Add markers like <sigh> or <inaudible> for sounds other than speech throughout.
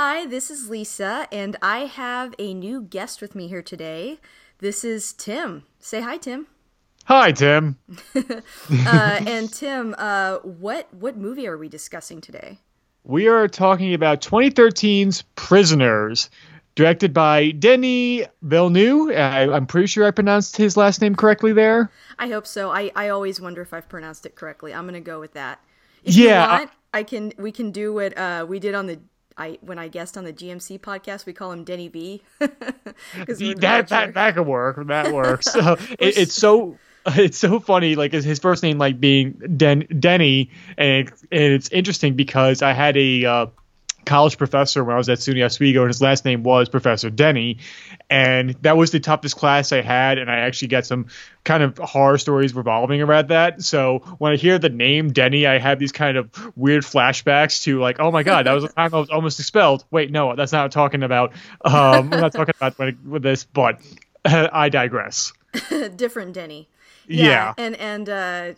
Hi, this is Lisa, and I have a new guest with me here today. This is Tim. Say hi, Tim. Hi, Tim. <laughs> <laughs> uh, and Tim, uh, what what movie are we discussing today? We are talking about 2013's Prisoners, directed by Denis Villeneuve. I, am pretty sure I pronounced his last name correctly there. I hope so. I, I always wonder if I've pronounced it correctly. I'm gonna go with that. If yeah, want, I, I can. We can do what uh, we did on the I when I guest on the GMC podcast, we call him Denny V. <laughs> that that that could work. That <laughs> works. So it, it's so it's so funny. Like his first name like being Den Denny, and, and it's interesting because I had a uh, college professor when I was at SUNY Oswego, and his last name was Professor Denny, and that was the toughest class I had, and I actually got some kind of horror stories revolving around that. So when I hear the name Denny, I have these kind of weird flashbacks to like, oh my god, that was the time I was almost expelled. Wait, no, that's not talking about. Um, we're not talking about with this, but uh, <laughs> I digress. <laughs> Different Denny. Yeah, yeah. and and. uh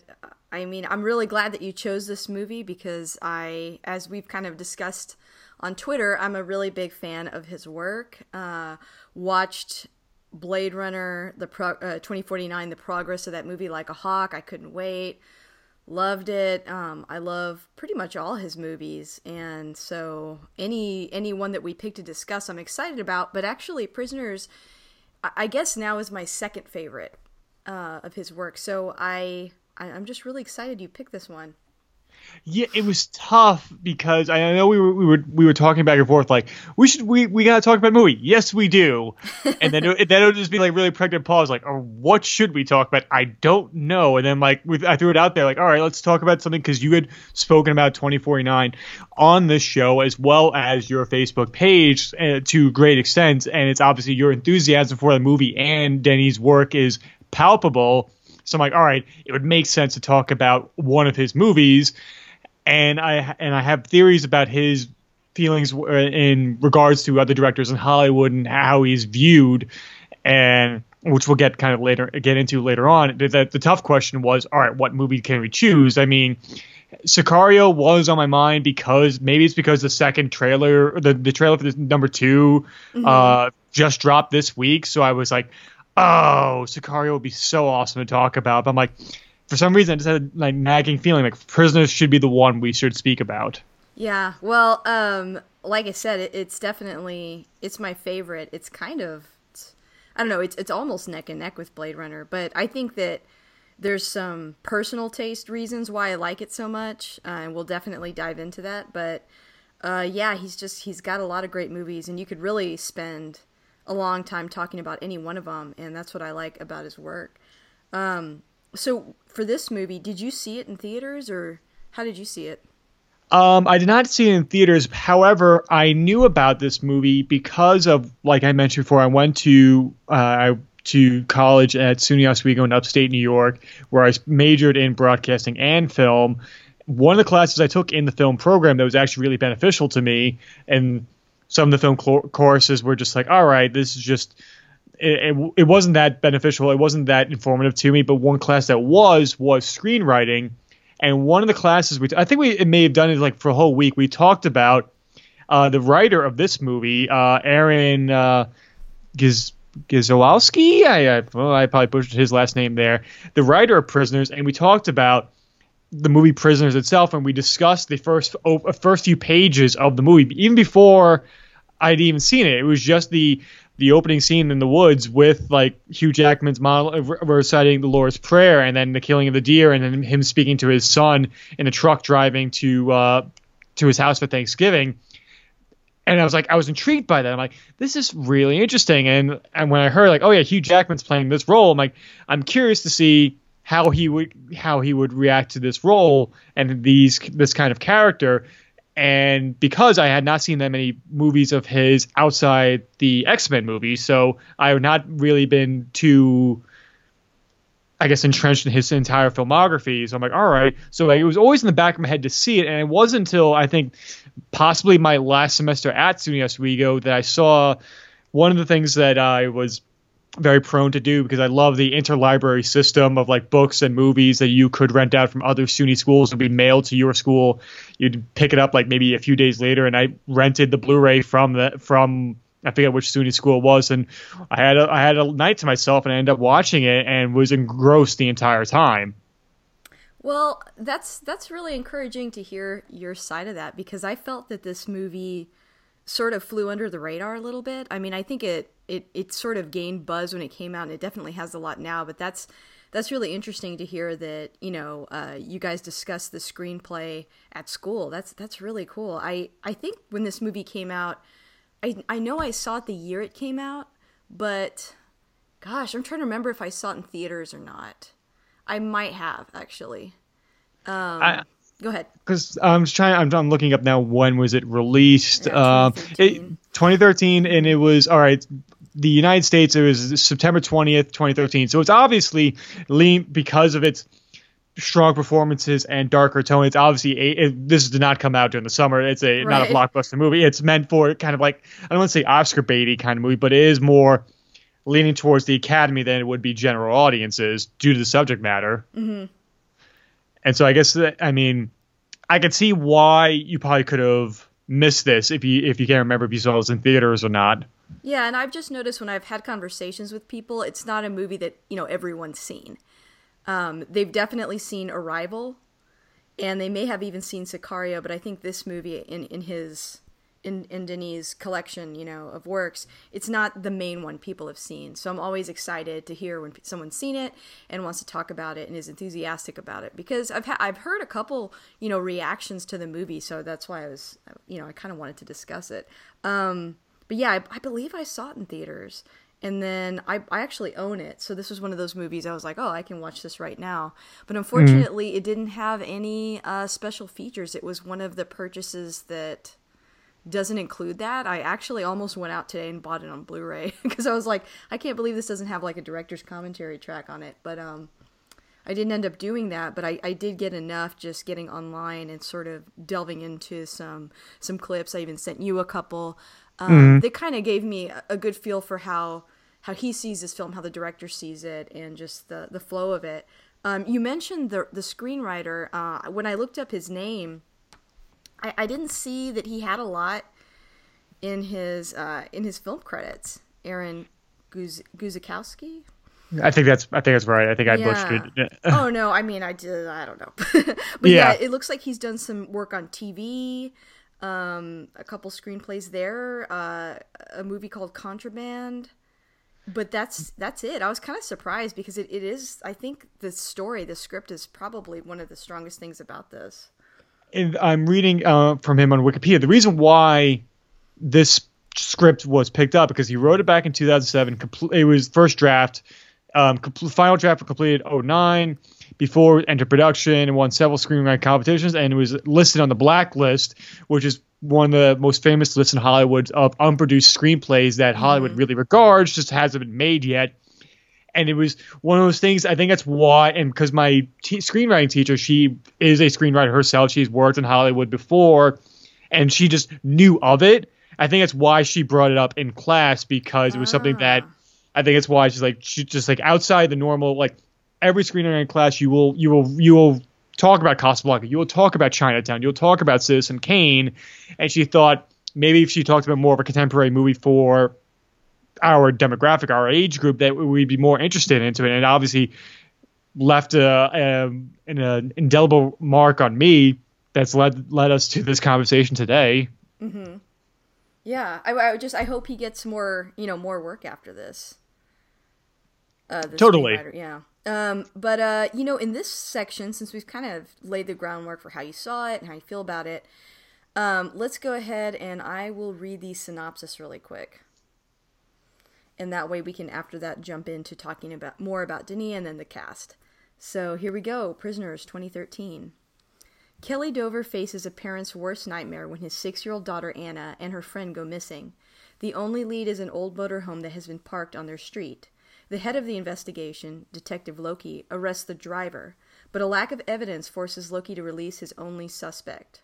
I mean, I'm really glad that you chose this movie because I, as we've kind of discussed on Twitter, I'm a really big fan of his work. Uh, watched Blade Runner, the pro- uh, 2049, the progress of that movie like a hawk. I couldn't wait. Loved it. Um, I love pretty much all his movies, and so any any one that we pick to discuss, I'm excited about. But actually, Prisoners, I, guess now is my second favorite uh, of his work. So I I'm just really excited you picked this one. Yeah, it was tough because I know we were we were we were talking back and forth like we should we we gotta talk about movie. Yes, we do. <laughs> And then it, then it would just be like really pregnant pause like, or oh, what should we talk about? I don't know. And then like I threw it out there like, all right, let's talk about something because you had spoken about 2049 on this show as well as your Facebook page uh, to great extent, and it's obviously your enthusiasm for the movie and Denny's work is palpable so I'm like, all right, it would make sense to talk about one of his movies, and I and I have theories about his feelings in regards to other directors in Hollywood and how he's viewed, and which we'll get kind of later get into later on. The, the tough question was, all right, what movie can we choose? I mean. Sicario was on my mind because maybe it's because the second trailer, the, the trailer for this number 2 mm-hmm. uh, just dropped this week. So I was like, oh, Sicario would be so awesome to talk about. But I'm like, for some reason, I just had a like nagging feeling like Prisoners should be the one we should speak about. Yeah, well, um, like I said, it, it's definitely it's my favorite. It's kind of, it's, I don't know, it's it's almost neck and neck with Blade Runner, but I think that there's some personal taste reasons why I like it so much, uh, and we'll definitely dive into that. But uh, yeah, he's just he's got a lot of great movies, and you could really spend a long time talking about any one of them, and that's what I like about his work. Um, so for this movie, did you see it in theaters, or how did you see it? Um, I did not see it in theaters. However, I knew about this movie because of, like I mentioned before, I went to uh, to college at SUNY Oswego in upstate New York, where I majored in broadcasting and film. One of the classes I took in the film program that was actually really beneficial to me, and some of the film cl- courses were just like, all right, this is just. It, it, wasn't that beneficial. It wasn't that informative to me. But one class that was was screenwriting, and one of the classes we I think we it may have done it like for a whole week. We talked about uh, the writer of this movie, uh, Aaron uh, Giz. Gizowski, I, I, well, I probably butchered his last name there. The writer of Prisoners, and we talked about the movie Prisoners itself, and we discussed the first oh, first few pages of the movie, even before I'd even seen it. It was just the the opening scene in the woods with like Hugh Jackman's model reciting the Lord's Prayer, and then the killing of the deer, and then him speaking to his son in a truck driving to uh, to his house for Thanksgiving. And I was like, I was intrigued by that. I'm like, this is really interesting. And and when I heard like, oh yeah, Hugh Jackman's playing this role, I'm like, I'm curious to see how he would how he would react to this role and these this kind of character and because I had not seen that many movies of his outside the X Men movies, so I had not really been too, I guess, entrenched in his entire filmography. So I'm like, all right. So like, it was always in the back of my head to see it, and it wasn't until I think possibly my last semester at SUNY Oswego that I saw one of the things that I was very prone to do because I love the interlibrary system of like books and movies that you could rent out from other SUNY schools and be mailed to your school. You'd pick it up like maybe a few days later, and I rented the Blu-ray from the from I forget which SUNY school it was, and I had a, I had a night to myself, and I ended up watching it and was engrossed the entire time. Well, that's that's really encouraging to hear your side of that because I felt that this movie sort of flew under the radar a little bit. I mean, I think it it it sort of gained buzz when it came out, and it definitely has a lot now. But that's that's really interesting to hear that you know uh, you guys discussed the screenplay at school. That's that's really cool. I I think when this movie came out, I I know I saw it the year it came out, but gosh, I'm trying to remember if I saw it in theaters or not. I might have actually. Um, I, Go ahead. Because I'm trying. I'm, I'm, looking up now. When was it released? Yeah, 2013. Uh, it, 2013, and it was all right. The United States. It was September 20th, 2013. So it's obviously lean because of its strong performances and darker tone. It's obviously a, it, this did not come out during the summer. It's a right. not a blockbuster movie. It's meant for kind of like I don't want to say Oscar baity kind of movie, but it is more leaning towards the Academy than it would be general audiences due to the subject matter. Mm-hmm. And so I guess that I mean, I could see why you probably could have missed this if you if you can't remember if you saw this in theaters or not. Yeah, and I've just noticed when I've had conversations with people, it's not a movie that you know everyone's seen. Um, they've definitely seen Arrival, and they may have even seen Sicario, but I think this movie in in his in, in Denis' collection, you know, of works, it's not the main one people have seen. So I'm always excited to hear when someone's seen it and wants to talk about it and is enthusiastic about it because I've ha- I've heard a couple, you know, reactions to the movie, so that's why I was, you know, I kind of wanted to discuss it. Um, but yeah, I, I believe I saw it in theaters. And then I, I actually own it. So this was one of those movies I was like, oh, I can watch this right now. But unfortunately, mm-hmm. it didn't have any uh, special features. It was one of the purchases that doesn't include that. I actually almost went out today and bought it on Blu-ray <laughs> because I was like, I can't believe this doesn't have like a director's commentary track on it. But um, I didn't end up doing that. But I, I did get enough just getting online and sort of delving into some some clips. I even sent you a couple. Um, mm-hmm. They kind of gave me a good feel for how how he sees this film, how the director sees it, and just the the flow of it. Um, you mentioned the the screenwriter. Uh, when I looked up his name I, I didn't see that he had a lot in his uh, in his film credits. Aaron Guz- Guzikowski. I think that's I think that's right. I think I yeah. butchered it. <laughs> oh no, I mean I did I don't know. <laughs> but yeah. yeah. it looks like he's done some work on TV, um, a couple screenplays there, uh, a movie called Contraband. But that's that's it. I was kind of surprised because it, it is I think the story, the script is probably one of the strongest things about this. I'm reading uh, from him on Wikipedia. The reason why this script was picked up because he wrote it back in 2007. Compl- it was first draft. Um, compl- final draft was completed 09 before entered production and won several screenwriting competitions and it was listed on the blacklist, which is one of the most famous lists in Hollywood of unproduced screenplays that Hollywood mm-hmm. really regards, just hasn't been made yet and it was one of those things. I think that's why, and because my t- screenwriting teacher, she is a screenwriter herself. She's worked in Hollywood before, and she just knew of it. I think that's why she brought it up in class because it was ah. something that ah. I think it's why she's like she just like outside the normal like every screenwriting class you will you will you will talk about Casablanca, you will talk about Chinatown, you'll talk about Citizen Kane, and she thought maybe if she talked about more of a contemporary movie for our demographic, our age group that we'd be more interested into it. And obviously left a, a, an indelible mark on me that's led led us to this conversation today. Mm-hmm. Yeah, I, I just I hope he gets more you know more work after this. Uh, totally. Yeah. Um, but uh, you know, in this section, since we've kind of laid the groundwork for how you saw it and how you feel about it, um, let's go ahead and I will read the synopsis really quick. And that way we can after that jump into talking about more about Denis and then the cast. So here we go, Prisoners 2013. Keller Dover faces a parent's worst nightmare when his six year old daughter Anna and her friend go missing. The only lead is an old motorhome that has been parked on their street. The head of the investigation, Detective Loki, arrests the driver, but a lack of evidence forces Loki to release his only suspect.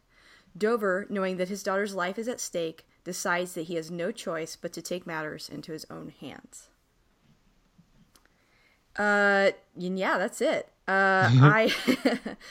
Dover, knowing that his daughter's life is at stake, decides that he has no choice but to take matters into his own hands. Uh, yeah, that's it. Uh, <laughs> I,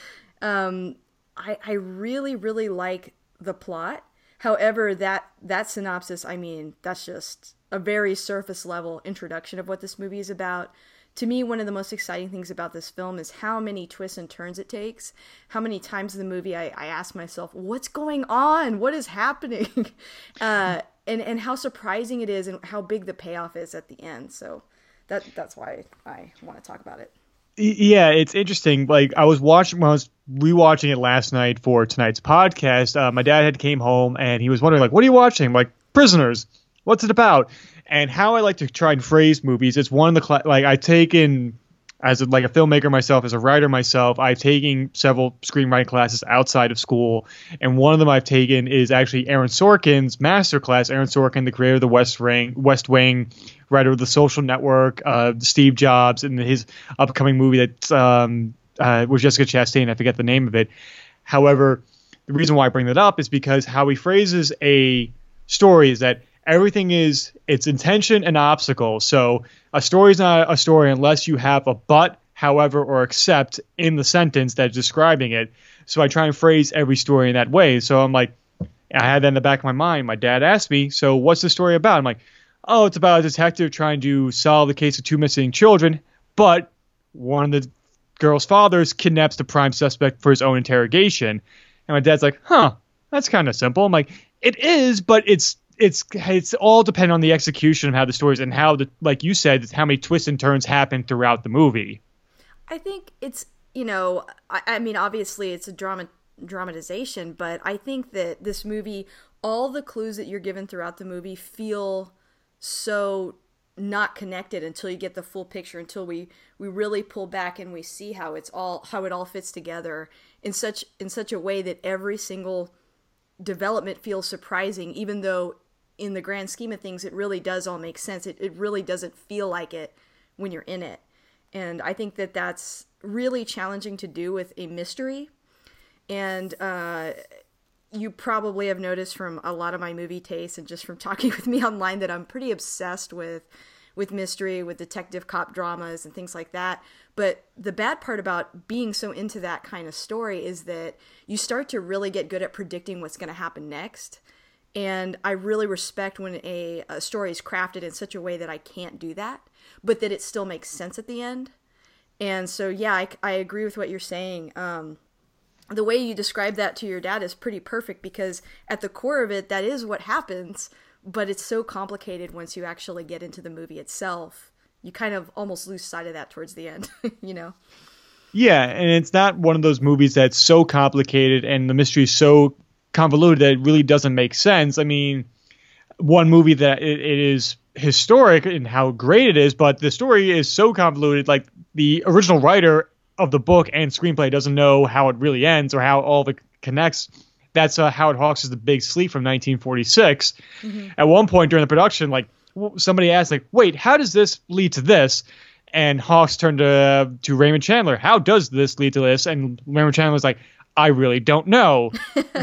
<laughs> um, I, I really, really like the plot. However, that that synopsis, I mean, that's just a very surface level introduction of what this movie is about. To me, one of the most exciting things about this film is how many twists and turns it takes. How many times in the movie I, I ask myself, "What's going on? What is happening?" <laughs> uh, and and how surprising it is, and how big the payoff is at the end. So that that's why I want to talk about it. Yeah, it's interesting. Like I was watching, when I was rewatching it last night for tonight's podcast. Uh, my dad had came home and he was wondering, like, "What are you watching?" I'm like, "Prisoners." What's it about? And how I like to try and phrase movies. It's one of the cl- like I take in as a, like a filmmaker myself, as a writer myself, I've taken several screenwriting classes outside of school, and one of them I've taken is actually Aaron Sorkin's master class. Aaron Sorkin, the creator of the West Wing, West Wing, writer of The Social Network, uh, Steve Jobs, and his upcoming movie that um, uh, was Jessica Chastain. I forget the name of it. However, the reason why I bring that up is because how he phrases a story is that everything is its intention and obstacle. So a story is not a story unless you have a but, however, or except in the sentence that's describing it. So I try and phrase every story in that way. So I'm like, I had that in the back of my mind. My dad asked me, so what's the story about? I'm like, oh, it's about a detective trying to solve the case of two missing children, but one of the girl's fathers kidnaps the prime suspect for his own interrogation. And my dad's like, huh, that's kind of simple. I'm like, it is, but it's it's it's all dependent on the execution of how the stories and how the like you said how many twists and turns happen throughout the movie. I think it's you know I, I mean obviously it's a drama dramatization, but I think that this movie all the clues that you're given throughout the movie feel so not connected until you get the full picture until we we really pull back and we see how it's all how it all fits together in such in such a way that every single development feels surprising even though in the grand scheme of things, it really does all make sense. It, it really doesn't feel like it when you're in it. And I think that that's really challenging to do with a mystery. And uh, you probably have noticed from a lot of my movie tastes and just from <laughs> talking with me online that I'm pretty obsessed with with mystery, with detective cop dramas and things like that. But the bad part about being so into that kind of story is that you start to really get good at predicting what's going to happen next and I really respect when a, a, story is crafted in such a way that I can't do that, but that it still makes sense at the end. And so, yeah, I, I agree with what you're saying. Um, the way you describe that to your dad is pretty perfect because at the core of it, that is what happens, but it's so complicated once you actually get into the movie itself. You kind of almost lose sight of that towards the end, <laughs> you know? Yeah, and it's not one of those movies that's so complicated and the mystery is so convoluted that it really doesn't make sense. I mean, one movie that it, it is historic in how great it is, but the story is so convoluted. Like the original writer of the book and screenplay doesn't know how it really ends or how all the connects. That's uh, Howard Hawks' is The Big Sleep from 1946. Mm-hmm. At one point during the production, like somebody asked, like, "Wait, how does this lead to this?" And Hawks turned to to Raymond Chandler. How does this lead to this? And Raymond Chandler was like, I really don't know.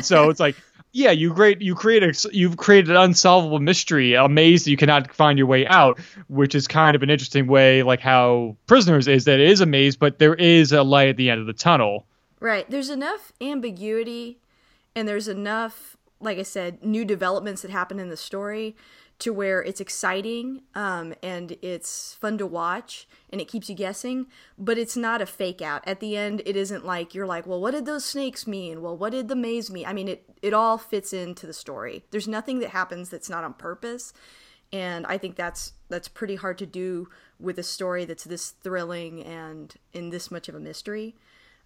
so it's like, <laughs> yeah, you create you create a you've created an unsolvable mystery, a maze that you cannot find your way out, which is kind of an interesting way, like how Prisoners is that it is a maze, but there is a light at the end of the tunnel. Right. There's enough ambiguity, and there's enough, like I said, new developments that happen in the story to where it's exciting um, and it's fun to watch and it keeps you guessing, but it's not a fake out. At the end, it isn't like you're like, well, what did those snakes mean? Well, what did the maze mean? I mean, it, it all fits into the story. There's nothing that happens that's not on purpose. And I think that's that's pretty hard to do with a story that's this thrilling and in this much of a mystery.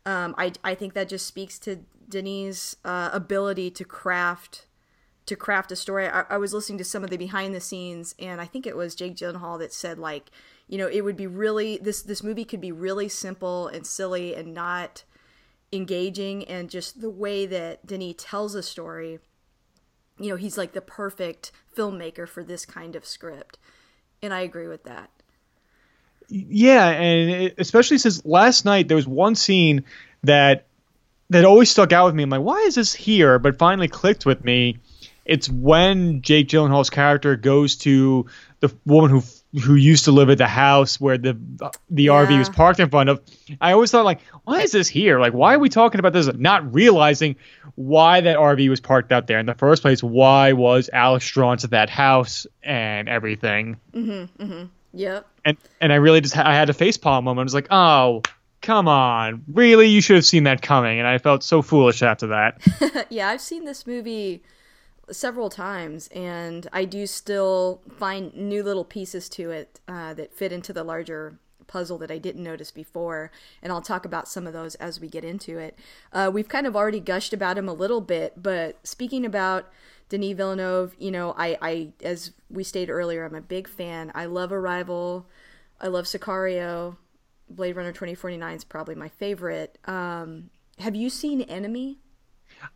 Um, I, I think that just speaks to Denis' uh, ability to craft to craft a story. I, I, was listening to some of the behind the scenes, and I think it was Jake Gyllenhaal that said like, you know, it would be really this this movie could be really simple and silly and not engaging, and just the way that Denis tells a story. You know, he's like the perfect filmmaker for this kind of script, and I agree with that. Yeah, and especially since last night there was one scene that that always stuck out with me. I'm like, why is this here? But finally clicked with me. It's when Jake Gyllenhaal's character goes to the woman who who used to live at the house where the the yeah. RV was parked in front of. I always thought like, why is this here? Like, why are we talking about this? Not realizing why that RV was parked out there in the first place. Why was Alex drawn to that house and everything? Mm-hmm. Mm-hmm. Yep. And and I really just I had a facepalm moment. I was like, oh, come on, really? You should have seen that coming. And I felt so foolish after that. <laughs> yeah, I've seen this movie several times, and I do still find new little pieces to it uh, that fit into the larger puzzle that I didn't notice before, and I'll talk about some of those as we get into it. Uh, we've kind of already gushed about him a little bit, but speaking about Denis Villeneuve, you know, I, I as we stated earlier, I'm a big fan. I love Arrival, I love Sicario, Blade Runner 2049 is probably my favorite. Um, have you seen Enemy?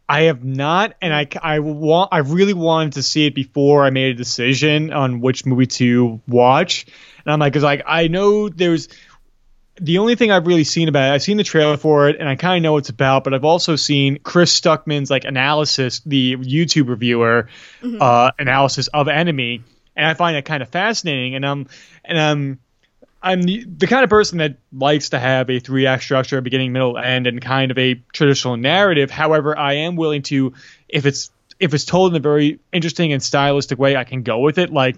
I have not, and I, I want I really wanted to see it before I made a decision on which movie to watch. And I'm like, because like I know there's the only thing I've really seen about it, I've seen the trailer for it, and I kind of know what it's about. But I've also seen Chris Stuckman's like analysis, the YouTube reviewer mm-hmm. uh, analysis of Enemy, and I find it kind of fascinating. And um, and um I'm the, the, kind of person that likes to have a three act structure, beginning, middle, end, and kind of a traditional narrative. However, I am willing to, if it's if it's told in a very interesting and stylistic way, I can go with it. Like,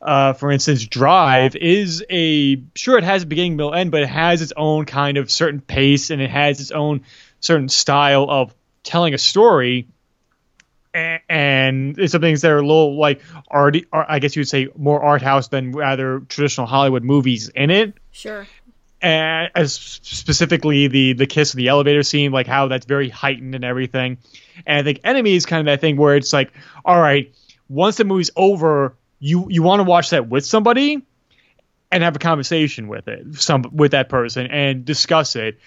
uh, for instance, Drive is a sure it has a beginning, middle, end, but it has its own kind of certain pace and it has its own certain style of telling a story and it's some things that are a little like art. I guess you would say more art house than rather traditional Hollywood movies in it. Sure. And as specifically the the kiss of the elevator scene, like how that's very heightened and everything. And I think Enemy is kind of that thing where it's like, all right, once the movie's over, you you want to watch that with somebody and have a conversation with it, some with that person and discuss it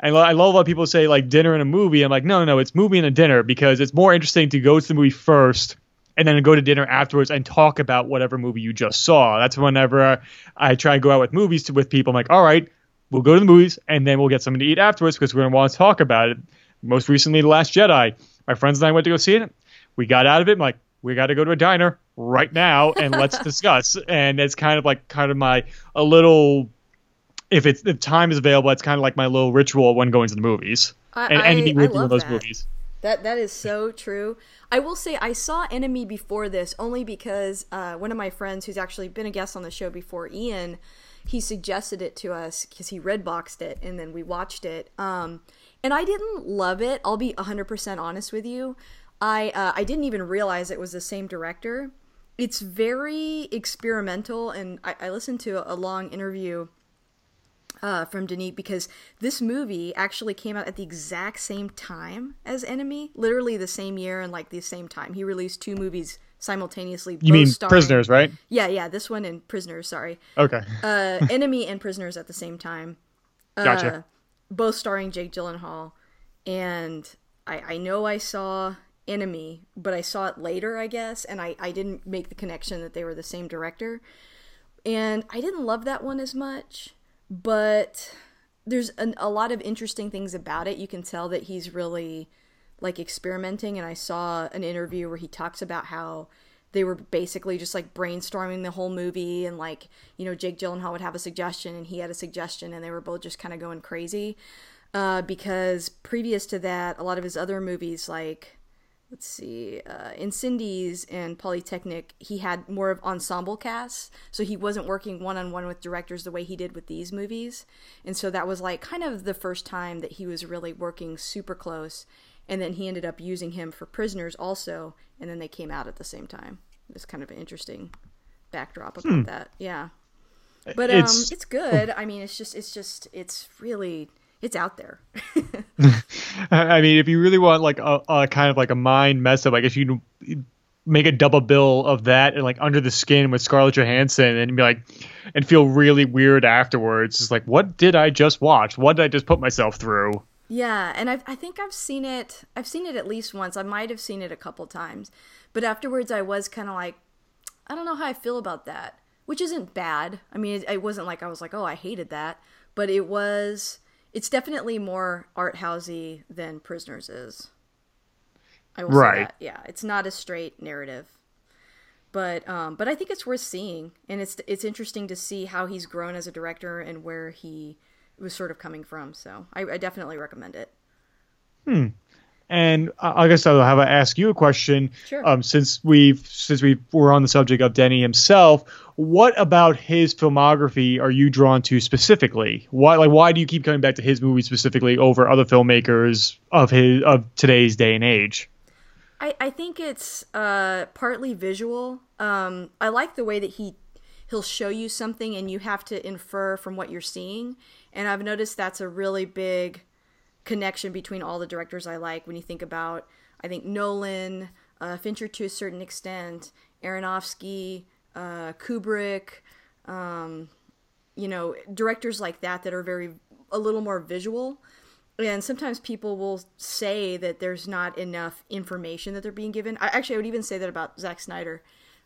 and I love how people say like dinner and a movie. I'm like, no, no, no, it's movie and a dinner because it's more interesting to go to the movie first and then go to dinner afterwards and talk about whatever movie you just saw. That's whenever I try and go out with movies to, with people. I'm like, all right, we'll go to the movies and then we'll get something to eat afterwards because we're gonna want to talk about it. Most recently, The Last Jedi. My friends and I went to go see it. We got out of it. I'm like, we got to go to a diner right now and let's <laughs> discuss. And it's kind of like kind of my a little if it's if time is available, it's kind of like my little ritual when going to the movies. I, and anything with one of those that. movies. That that is so true. I will say I saw Enemy before this only because uh, one of my friends who's actually been a guest on the show before, Ian, he suggested it to us because he red boxed it and then we watched it. Um, and I didn't love it. I'll be 100% honest with you. I uh, I didn't even realize it was the same director. It's very experimental, and I, I listened to a long interview uh, from Denis because this movie actually came out at the exact same time as Enemy, literally the same year and like the same time. He released two movies simultaneously. You mean starring, Prisoners, right? Yeah, yeah. This one and Prisoners. Sorry. Okay. uh, <laughs> Enemy and Prisoners at the same time. Uh, gotcha. Both starring Jake Gyllenhaal, and I, I know I saw Enemy, but I saw it later, I guess, and I, I didn't make the connection that they were the same director. And I didn't love that one as much but there's an, a lot of interesting things about it. You can tell that he's really like experimenting. And I saw an interview where he talks about how they were basically just like brainstorming the whole movie and like you know jake gyllenhaal would have a suggestion and he had a suggestion and they were both just kind of going crazy uh, because previous to that a lot of his other movies like let's see, uh, Incendies and Polytechnique, he had more of ensemble casts, so he wasn't working one on one with directors the way he did with these movies, and so that was like kind of the first time that he was really working super close, and then he ended up using him for Prisoners also, and then they came out at the same time. It's kind of an interesting backdrop about hmm. that, yeah. But um, it's, it's good. I mean, it's just, it's just, it's really it's out there. <laughs> <laughs> I mean, if you really want like a, a, kind of like a mind mess up, I guess you can make a double bill of that and like Under the Skin with Scarlett Johansson and be like, and feel really weird afterwards. It's like, what did I just watch? What did I just put myself through? Yeah, and I I think I've seen it. I've seen it at least once. I might have seen it a couple times, but afterwards I was kind of like, I don't know how I feel about that, which isn't bad. I mean, it, it wasn't like I was like, oh, I hated that, but it was it's definitely more art housey than Prisoners is. I will right. say that. Yeah, it's not a straight narrative, but um, but I think it's worth seeing, and it's it's interesting to see how he's grown as a director and where he was sort of coming from. So I, I definitely recommend it. Hmm. And I guess I'll have to ask you a question. Sure. Um, since we've since we were on the subject of Denny himself, what about his filmography are you drawn to specifically? Why like why do you keep coming back to his movies specifically over other filmmakers of his of today's day and age? I, I think it's uh, partly visual. Um, I like the way that he he'll show you something and you have to infer from what you're seeing. And I've noticed that's a really big connection between all the directors I like when you think about I think Nolan, uh, Fincher to a certain extent, Aronofsky, uh, Kubrick, um, you know, directors like that that are very a little more visual. And sometimes people will say that there's not enough information that they're being given. I actually I would even say that about Zack Snyder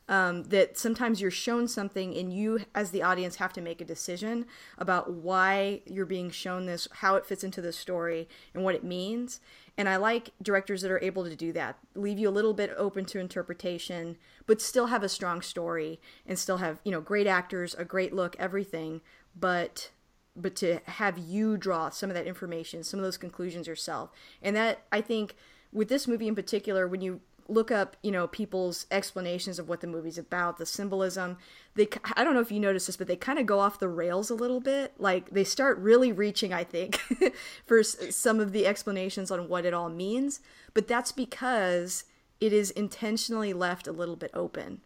um, that sometimes you're shown something and you as the audience have to make a decision about why you're being shown this how it fits into the story and what it means. And i like directors that are able to do that leave you a little bit open to interpretation but still have a strong story and still have you know great actors a great look everything. But but to have you draw some of that information some of those conclusions yourself. And that i think with this movie in particular when you look up, you know, people's explanations of what the movie's about, the symbolism. They, I don't know if you noticed this, but they kind of go off the rails a little bit. Like they start really reaching, I think, <laughs> for some of the explanations on what it all means. But that's because it is intentionally left a little bit open.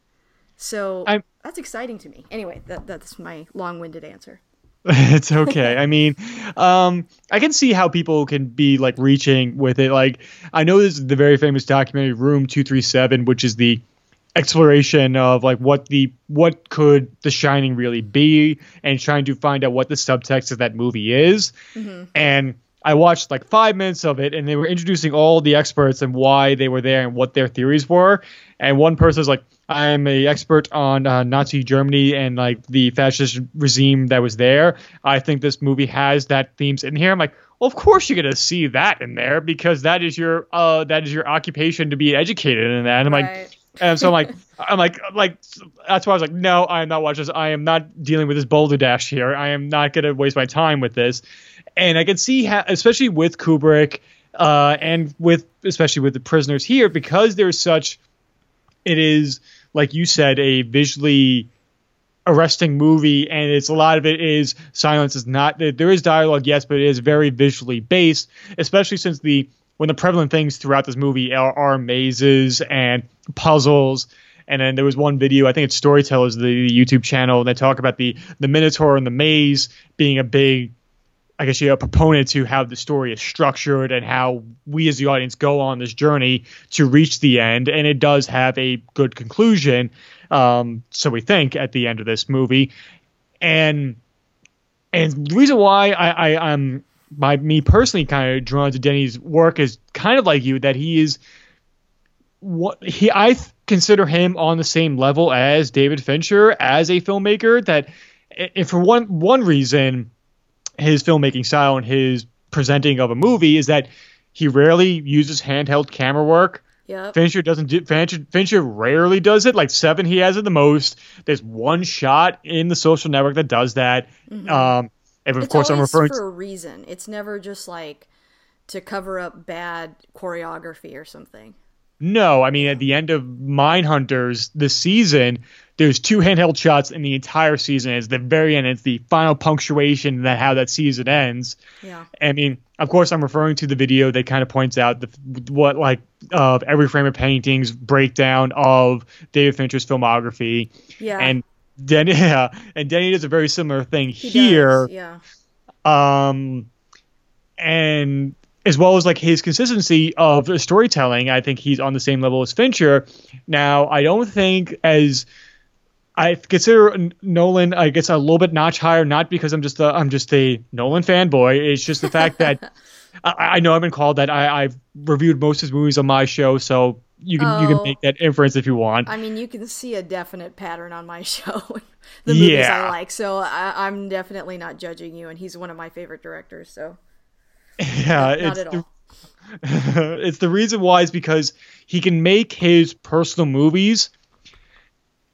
So I'm, that's exciting to me. Anyway, that, that's my long-winded answer. <laughs> it's okay. I mean, um, I can see how people can be like reaching with it. Like, I know this is the very famous documentary Room Two Three Seven, which is the exploration of like what the what could The Shining really be, and trying to find out what the subtext of that movie is. Mm-hmm. And I watched like five minutes of it, and they were introducing all the experts and why they were there and what their theories were. And one person was like, "I'm a expert on uh, Nazi Germany and like the fascist regime that was there. I think this movie has that themes in here." I'm like, "Well, of course you're gonna see that in there because that is your uh that is your occupation to be educated in that." And I'm right. like. And so I'm like, <laughs> I'm like, like that's why I was like, no, I am not watching this. I am not dealing with this boulder dash here. I am not gonna waste my time with this and I can see how, especially with Kubrick, uh, and with especially with the prisoners here, because there's such, it is like you said, a visually arresting movie, and it's a lot of it is silence. Is not there is dialogue, yes, but it is very visually based, especially since the when the prevalent things throughout this movie are, are mazes and puzzles. And then there was one video, I think it's Storytellers, the, the YouTube channel, and they talk about the the Minotaur and the maze being a big I guess you're a proponent to how the story is structured and how we as the audience go on this journey to reach the end. And it does have a good conclusion, um, so we think, at the end of this movie. And and the reason why I, I I'm by me personally kind of drawn to Denny's work is kind of like you that he is what he I consider him on the same level as David Fincher as a filmmaker that if for one one reason his filmmaking style and his presenting of a movie is that he rarely uses handheld camera work. Yeah. Fincher doesn't do Fincher, Fincher rarely does it. Like seven, he has it the most. There's one shot in the social network that does that. Mm-hmm. Um, and of it's course, I'm referring for a reason. It's never just like to cover up bad choreography or something. No, I mean at the end of Mindhunters this season, there's two handheld shots in the entire season. It's the very end. It's the final punctuation that how that season ends. Yeah. I mean, of course, I'm referring to the video that kind of points out the what like of every frame of paintings breakdown of David Fincher's filmography. Yeah. And Denny, <laughs> yeah, and Denny does a very similar thing He here. does, Yeah. Um, and as well as like his consistency of storytelling, I think he's on the same level as Fincher. Now, I don't think as I consider Nolan, I guess a little bit notch higher, not because I'm just a I'm just a Nolan fanboy. It's just the fact that <laughs> I, I know I've been called that. I, I've reviewed most of his movies on my show, so you can you Oh. can make that inference if you want. I mean, you can see a definite pattern on my <laughs> show, the movies Yeah. I like. So I, I'm definitely not judging you, and he's one of my favorite directors. So <laughs> yeah, not it's at the- all. it's the reason why is because he can make his personal movies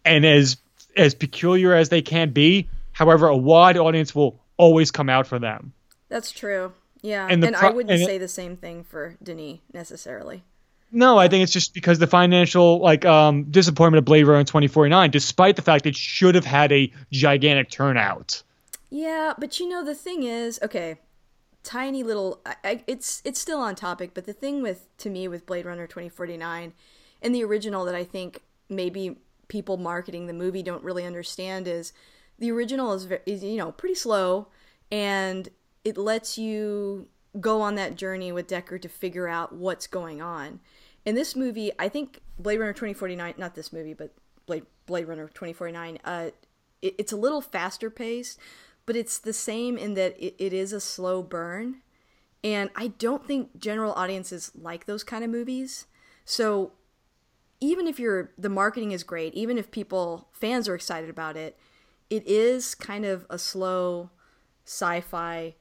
and as as peculiar as they can be however a wide audience will always come out for them That's true. Yeah, And and, the I wouldn't and say the same thing for Denis necessarily. no i think it's just because the financial like um disappointment of blade runner 2049 despite the fact it should have had a gigantic turnout Yeah, but you know the thing is, okay, tiny little. I, I, it's it's still on topic, but the thing with to me with Blade Runner twenty forty nine, and the original that I think maybe people marketing the movie don't really understand is the original is, is you know pretty slow, and it lets you go on that journey with Deckard to figure out what's going on. In this movie, I think Blade Runner 2049, not this movie, but Blade, Blade Runner 2049, uh, it, it's a little faster paced, but it's the same in that it, it is a slow burn. And I don't think general audiences like those kind of movies. So even if you're the marketing is great, even if people fans are excited about it, it is kind of a slow sci-fi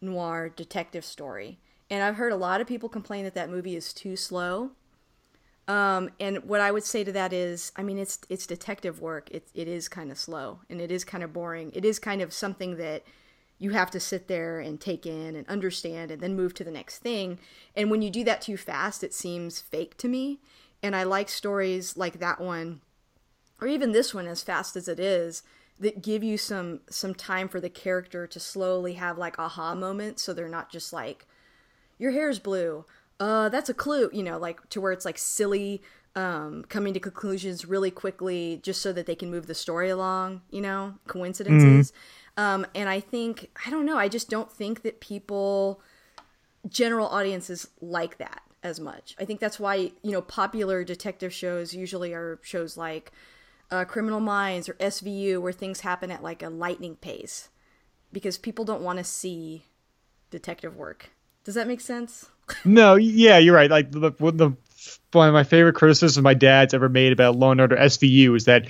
noir detective story. And I've heard a lot of people complain that that movie is too slow. Um, and what I would say to that is, I mean, it's it's detective work. It it is kind of slow and it is kind of boring. It is kind of something that you have to sit there and take in and understand and then move to the next thing. And when you do that too fast, it seems fake to me. And I like stories like that one, or even this one, as fast as it is, that give you some some time for the character to slowly have like aha moments, so they're not just like, your hair's blue. Uh, that's a clue, you know, like to where it's like silly, um, coming to conclusions really quickly just so that they can move the story along, you know, coincidences. Um, and I think, I don't know, I just don't think that people, general audiences like that as much. I think that's why, you know, popular detective shows usually are shows like uh, Criminal Minds or SVU where things happen at like a lightning pace because people don't want to see detective work. Does that make sense? <laughs> No, yeah, you're right. Like the, the one of my favorite criticisms my dad's ever made about Law and Order SVU is that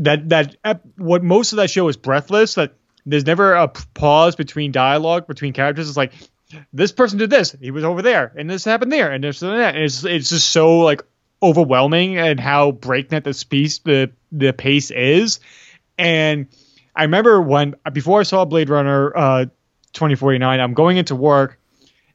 that that ep- what most of that show is breathless. That there's never a pause between dialogue between characters. It's like this person did this, he was over there, and this happened there, and this and that. And it's it's just so like overwhelming and how breakneck the space the the pace is. And I remember when before I saw Blade Runner uh, 2049, I'm going into work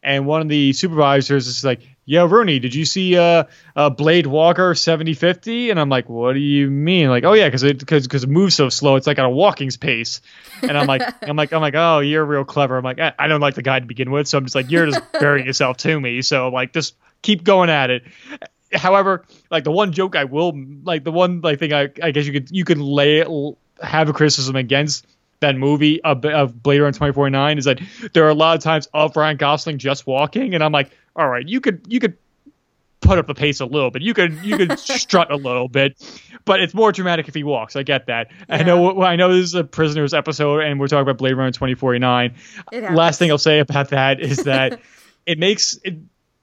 and one of the supervisors is like, "Yeah, Rooney, did you see uh, uh Blade Walker 7050?" And I'm like, "What do you mean?" Like, "Oh yeah, because it because because it moves so slow, it's like at a walking pace." And I'm like, <laughs> I'm like, I'm like, "Oh, you're real clever." I'm like, I, I don't like the guy to begin with, so I'm just like, "You're just <laughs> burying yourself to me." So like, just keep going at it. However, like the one joke I will like the one like thing I I guess you could you could lay have a criticism against that movie of, of Blade Runner 2049 is that there are a lot of times of Ryan Gosling just walking, and I'm like, all right, you could you could put up the pace a little bit, you could you could <laughs> strut a little bit, but it's more dramatic if he walks. I get that. I know I know this is a Prisoners episode, and we're talking about Blade Runner 2049. Last thing I'll say about that is that <laughs> it makes it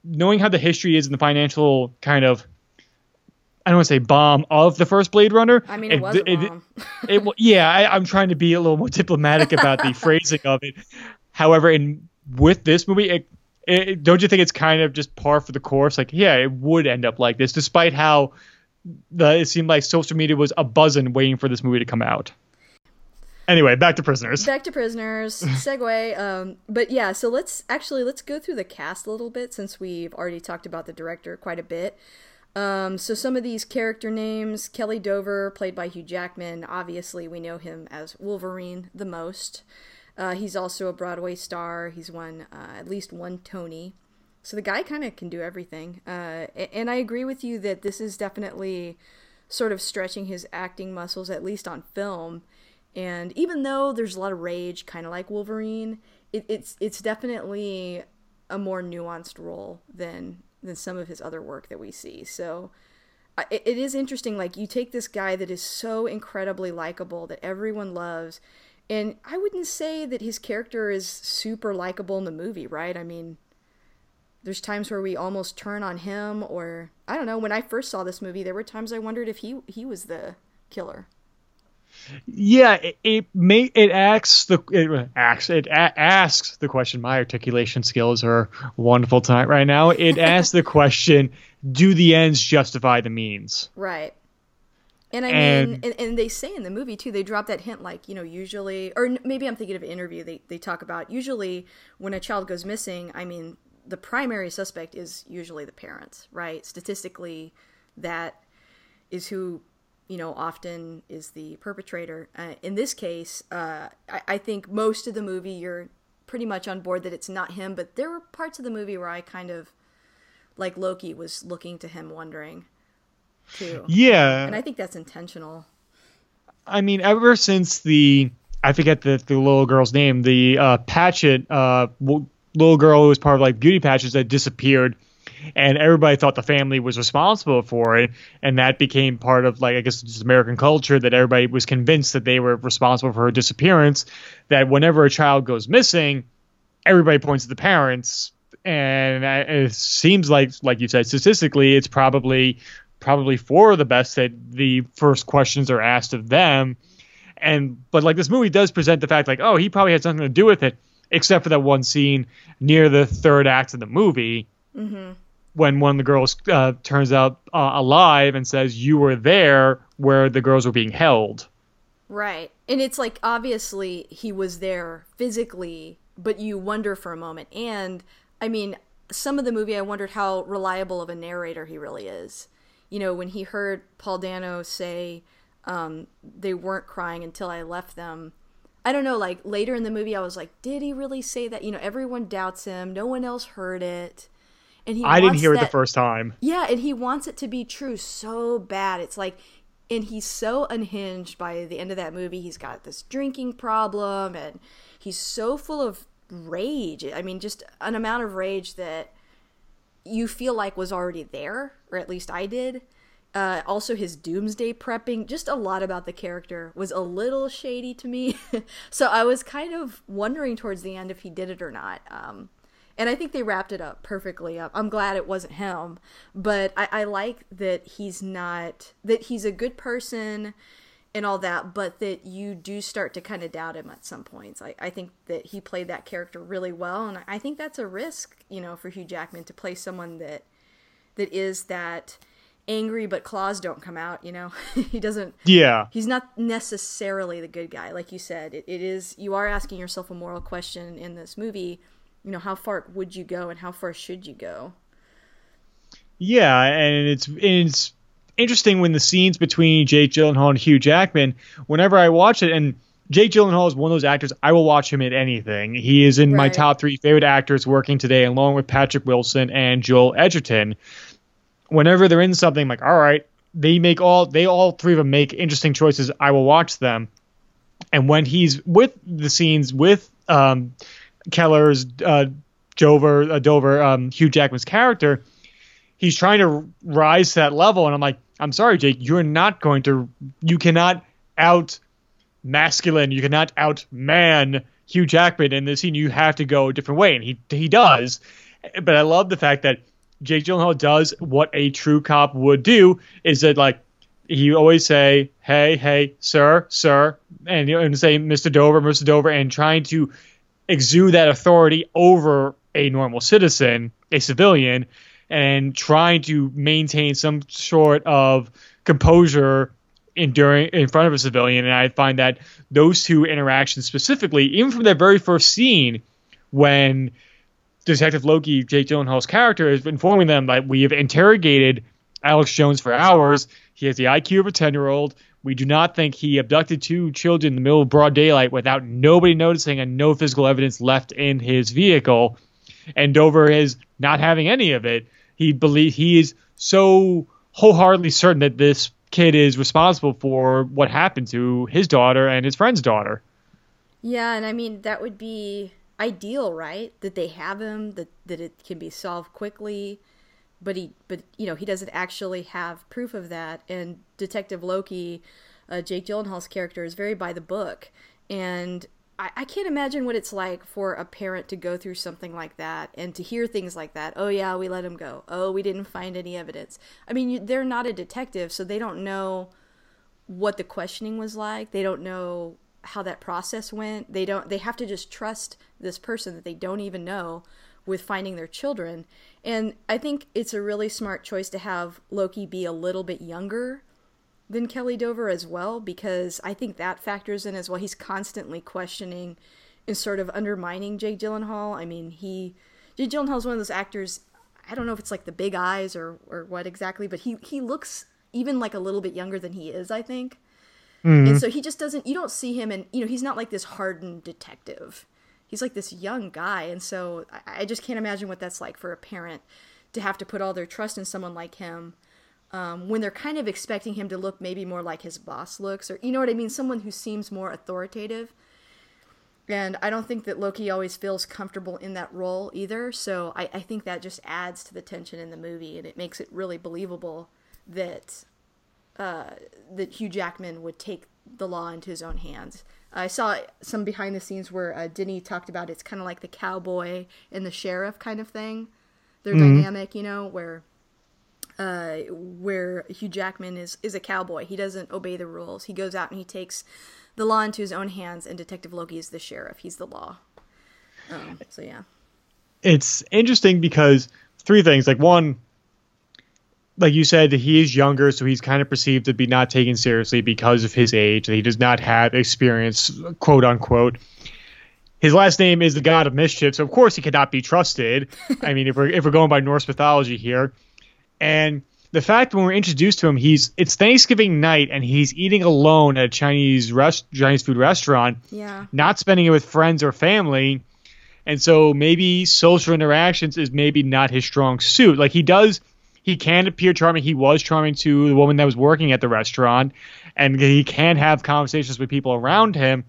knowing how the history is and the financial kind of I don't want to say bomb of the first Blade Runner. I mean, it was a bomb. <laughs> it, yeah, I, I'm trying to be a little more diplomatic about the <laughs> phrasing of it. However, in with this movie, it, it, don't you think it's kind of just par for the course? Like, yeah, it would end up like this, despite how the it seemed like social media was a buzzing waiting for this movie to come out. Anyway, back to Prisoners. Back to prisoners. <laughs> segue. Um, but yeah, so let's actually let's go through the cast a little bit since we've already talked about the director quite a bit. Um, so some of these character names: Keller Dover, played by Hugh Jackman. Obviously, we know him as Wolverine the most. Uh, he's also a Broadway star. He's won uh, at least one Tony. So the guy kind of can do everything. Uh, and I agree with you that this is definitely sort of stretching his acting muscles, at least on film. And even though there's a lot of rage, kind of like Wolverine, it, it's it's definitely a more nuanced role than than some of his other work that we see. So it, it is interesting. Like you take this guy that is so incredibly likable that everyone loves, and I wouldn't say that his character is super likable in the movie, right? I mean, there's times where we almost turn on him, or I don't know. When I first saw this movie, there were times I wondered if he he was the killer. Yeah, it, it may it asks the it asks it a- asks the question. My articulation skills are wonderful tonight right now. It <laughs> asks the question: Do the ends justify the means? Right. And I And- mean, and, and they say in the movie too, they drop that hint like, you know, usually, or maybe I'm thinking of an interview, they, they talk about usually when a child goes missing, I mean, the primary suspect is usually the parents, right? Statistically, that is who, you know, often is the perpetrator. Uh, in this case, uh, I, I think most of the movie you're pretty much on board that it's not him, but there were parts of the movie where I kind of, like Loki, was looking to him wondering too. Yeah, And I think that's intentional. I mean, ever since the I forget the the little girl's name, the uh, Patchett uh, little girl who was part of like Beauty Patches that disappeared, and everybody thought the family was responsible for it, and that became part of like I guess just American culture that everybody was convinced that they were responsible for her disappearance. That whenever a child goes missing, everybody points to the parents, and it seems like like you said statistically, it's probably probably for the best that the first questions are asked of them. And but like this movie does present the fact like oh he probably had something to do with it except for that one scene near the third act of the movie mm-hmm. When one of the girls uh, turns out uh, alive and says you were there where the girls were being held Right. And it's like obviously he was there physically, but you wonder for a moment. And I mean, some of the movie I wondered how reliable of a narrator he really is. You know, when he heard Paul Dano say um, they weren't crying until I left them. I don't know, like later in the movie I was like, did he really say that? You know, everyone doubts him. No one else heard it. And he i didn't hear it the first time yeah, and he wants it to be true so bad. It's like, and he's so unhinged by the end of that movie. He's got this drinking problem, and he's so full of rage. I mean, just an amount of rage that you feel like was already there, or at least I did. Uh, also, his doomsday prepping, just a lot about the character was a little shady to me. <laughs> so I was kind of wondering towards the end if he did it or not. Um, and I think they wrapped it up perfectly up. I'm glad it wasn't him, but I, I like that he's not that he's a good person and all that, but that you do start to kind of doubt him at some points. I, I think that he played that character really well, and I think that's a risk, you know, for Hugh Jackman to play someone that that is that angry but claws don't come out. You know, <laughs> he doesn't yeah he's not necessarily the good guy like you said it, it is you are asking yourself a moral question in this movie you know how far would you go and how far should you go Yeah, and it's it's interesting when the scenes between Jake Gyllenhaal and Hugh Jackman. Whenever I watch it, and Jake Gyllenhaal is one of those actors I will watch him in anything. He is in my top three favorite actors working today, along with Patrick Wilson and Joel Edgerton. Whenever they're in something, I'm like all right, they make all they all three of them make interesting choices. I will watch them. And when he's with the scenes with um, Keller's uh, Dover, uh, Dover, um, Hugh Jackman's character, he's trying to rise to that level. And i'm like i'm sorry jake you're not going to you cannot out masculine you cannot out man hugh jackman in this scene. You have to go a different way. And he he does. But i love the fact that jake gyllenhaal does what a true cop would do is that like he always say hey hey sir sir and and say mr dover mr dover and trying to exude that authority over a normal citizen a civilian and trying to maintain some sort of composure in during in front of a civilian. And I find that those two interactions specifically, even from that very first scene, when Detective Loki, Jake Gyllenhaal's character, is informing them that we have interrogated Alex Jones for hours. He has the IQ of a 10 year old. We do not think he abducted two children in the middle of broad daylight without nobody noticing and no physical evidence left in his vehicle. And Dover is not having any of it. He believes he is so wholeheartedly certain that this kid is responsible for what happened to his daughter and his friend's daughter. Yeah, and I mean that would be ideal, right? That they have him, that that it can be solved quickly but he but you know he doesn't actually have proof of that. And detective loki uh, jake gyllenhaal's character is very by the book. And I, I can't imagine what it's like for a parent to go through something like that and to hear things like that. Oh yeah we let him go. Oh we didn't find any evidence. I mean you, they're not a detective so they don't know what the questioning was like. They don't know how that process went. They don't they have to just trust this person that they don't even know with finding their children. And I think it's a really smart choice to have Loki be a little bit younger than Keller Dover as well, because I think that factors in as well. He's constantly questioning and sort of undermining Jake Gyllenhaal. I mean, he Jake Gyllenhaal is one of those actors. I don't know if it's like the big eyes or or what exactly, but he he looks even like a little bit younger than he is. I think. Mm-hmm. And so he just doesn't. You don't see him, and you know he's not like this hardened detective he's like this young guy, and so I, I just can't imagine what that's like for a parent to have to put all their trust in someone like him. Um, when they're kind of expecting him to look maybe more like his boss looks, or you know what I mean, someone who seems more authoritative. And I don't think that Loki always feels comfortable in that role either. So I, I think that just adds to the tension in the movie, and it makes it really believable that uh, that Hugh Jackman would take the law into his own hands. I saw some behind the scenes where uh, Denny talked about it's kind of like the cowboy and the sheriff kind of thing. Their mm-hmm. dynamic, you know, where uh, where Hugh Jackman is is a cowboy. He doesn't obey the rules. He goes out and he takes the law into his own hands, and Detective Loki is the sheriff. He's the law. Um, so yeah, it's interesting because three things. Like one, like you said, he is younger, so he's kind of perceived to be not taken seriously because of his age. That he does not have experience, quote unquote. His last name is the God of Mischief, so of course he cannot be trusted. <laughs> I mean, if we're if we're going by Norse mythology here, and the fact when we're introduced to him, he's it's Thanksgiving night and he's eating alone at a Chinese rest Chinese food restaurant. Yeah. Not spending it with friends or family. And so maybe social interactions is maybe not his strong suit. Like he does he can appear charming. He was charming to the woman that was working at the restaurant, and he can have conversations with people around him.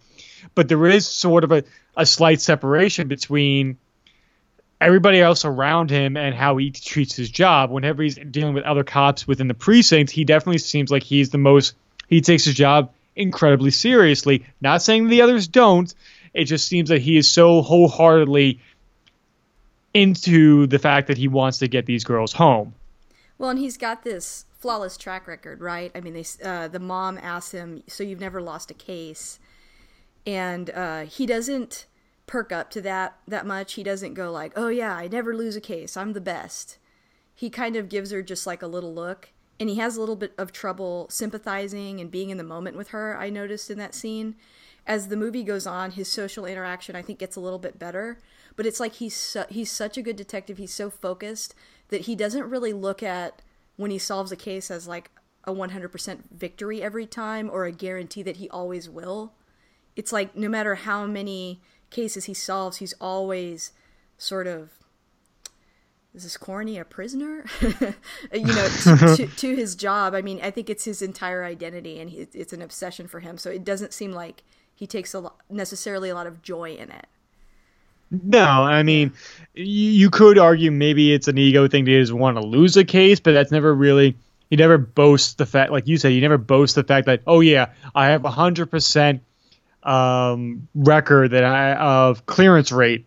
But there is sort of a, a slight separation between everybody else around him and how he treats his job. Whenever he's dealing with other cops within the precinct, he definitely seems like he's the most, he takes his job incredibly seriously. Not saying the others don't, it just seems that he is so wholeheartedly into the fact that he wants to get these girls home. Well, and he's got this flawless track record, right? I mean, they uh, the mom asks him, "So you've never lost a case?" And uh, he doesn't perk up to that that much. He doesn't go like, "Oh yeah, I never lose a case. I'm the best." He kind of gives her just like a little look, and he has a little bit of trouble sympathizing and being in the moment with her. I noticed in that scene. As the movie goes on, his social interaction I think gets a little bit better, but it's like he's su- he's such a good detective. He's so focused that he doesn't really look at when he solves a case as like a 100% victory every time or a guarantee that he always will. It's like no matter how many cases he solves, he's always sort of is this corny a prisoner? <laughs> You know to, <laughs> to, to, his job. I mean i think it's his entire identity and he, it's an obsession for him. So it doesn't seem like he takes a lot, necessarily a lot of joy in it no, I mean, you could argue maybe it's an ego thing to just want to lose a case, but that's never really. He never boasts the fact, like you said, he never boasts the fact that, oh yeah, I have a hundred percent um, record that I of clearance rate,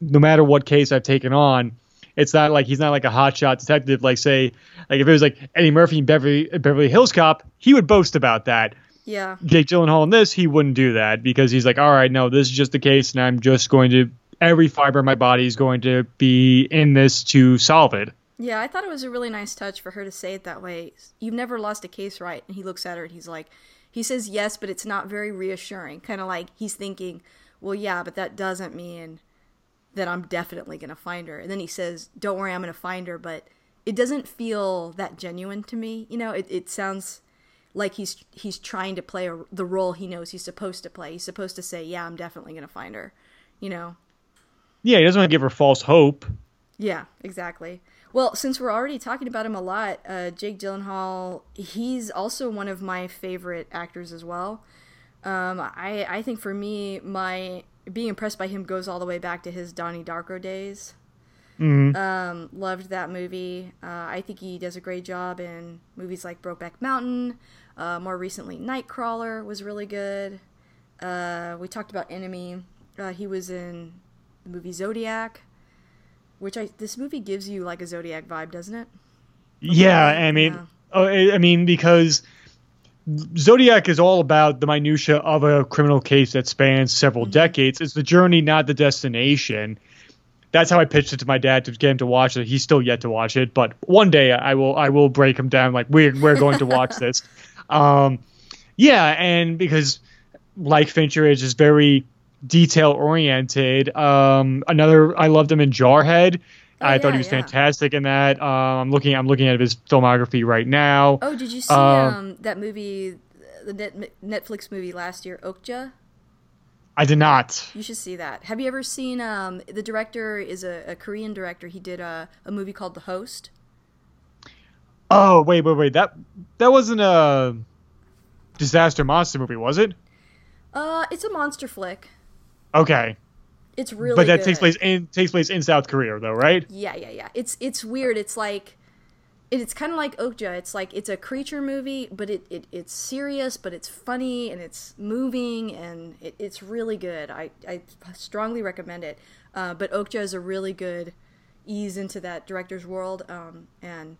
no matter what case I've taken on. It's not like he's not like a hotshot detective, like say, like if it was like Eddie Murphy in Beverly Beverly Hills Cop, he would boast about that. Yeah. Jake Gyllenhaal in this, he wouldn't do that because he's like, all right, no, this is just the case, and I'm just going to every fiber of my body is going to be in this to solve it. Yeah, I thought it was a really nice touch for her to say it that way. You've never lost a case, right? And he looks at her and he's like, he says yes, but it's not very reassuring. Kind of like he's thinking, well, yeah, but that doesn't mean that I'm definitely going to find her. And then he says, don't worry, I'm going to find her, but it doesn't feel that genuine to me. You know, it, it sounds like he's he's trying to play a, the role he knows he's supposed to play. He's supposed to say, "Yeah, I'm definitely gonna find her," you know. Yeah, he doesn't want to give her false hope. Yeah, exactly. Well, since we're already talking about him a lot, uh, Jake Gyllenhaal, he's also one of my favorite actors as well. Um, I I think for me, my being impressed by him goes all the way back to his Donnie Darko days. Mm-hmm. Um, loved that movie. Uh, I think he does a great job in movies like Brokeback Mountain. Uh, more recently, Nightcrawler was really good. Uh, we talked about Enemy. Uh, he was in the movie Zodiac, which I this movie gives you like a Zodiac vibe, doesn't it? Yeah, I mean, Yeah. oh, I I mean because Zodiac is all about the minutia of a criminal case that spans several Mm-hmm. decades. It's the journey, not the destination. That's how I pitched it to my dad to get him to watch it. He's still yet to watch it, but one day I will. I will break him down. Like we're we're going to watch <laughs> this. Um, yeah, and because like Fincher is just very detail oriented. Um, another I loved him in Jarhead. Oh, I thought he was yeah. fantastic in that. Um, I'm looking. I'm looking at his filmography right now. Oh, did you see Um, um, that movie, the net, Netflix movie last year, Okja? I did not. You should see that. Have you ever seen? Um, the director is a, a Korean director. He did a, a movie called The Host. Oh wait, wait, wait. That that wasn't a disaster monster movie, was it? Uh, it's a monster flick. Okay, It's really. but that good. takes place in takes place in South Korea, though, right? Yeah, yeah, yeah. It's it's weird. It's like it, it's kind of like Okja. It's like it's a creature movie, but it, it it's serious, but it's funny and it's moving and it, it's really good. I I strongly recommend it. Uh, but Okja is a really good ease into that director's world. Um, and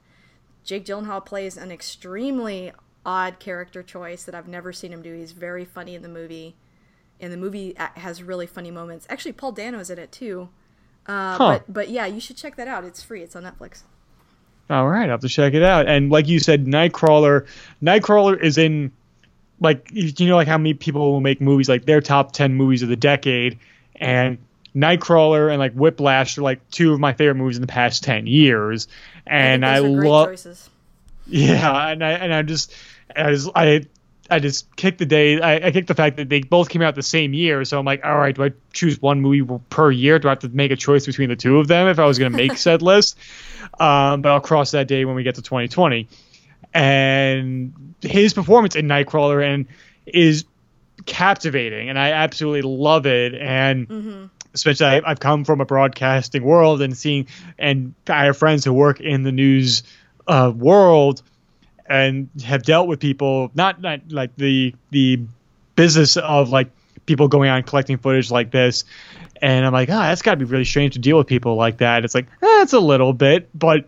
Jake Gyllenhaal plays an extremely odd character choice that I've never seen him do. He's very funny in the movie, and the movie has really funny moments. Actually, Paul Dano is in it too. Uh, Huh. But but yeah, you should check that out. It's free. It's on Netflix. All right, I'll have to check it out. And like you said, Nightcrawler. Nightcrawler is in like you know like how many people will make movies like their top ten movies of the decade, and Nightcrawler and like Whiplash are like two of my favorite movies in the past ten years. And I, I, think those are great love <laughs> yeah, and I and I just just I I just kicked the day. I, I kicked the fact that they both came out the same year. So I'm like, all right, do I choose one movie per year? Do I have to make a choice between the two of them if I was going to make <laughs> said list? Um, but I'll cross that day when we get to 2020. And his performance in Nightcrawler and is captivating, and I absolutely love it. And especially I, I've come from a broadcasting world and seeing, and I have friends who work in the news uh, world and have dealt with people not not like the the business of like people going and collecting footage like this. And i'm like ah that's got to be really strange to deal with people like that. It's like eh, a little bit. But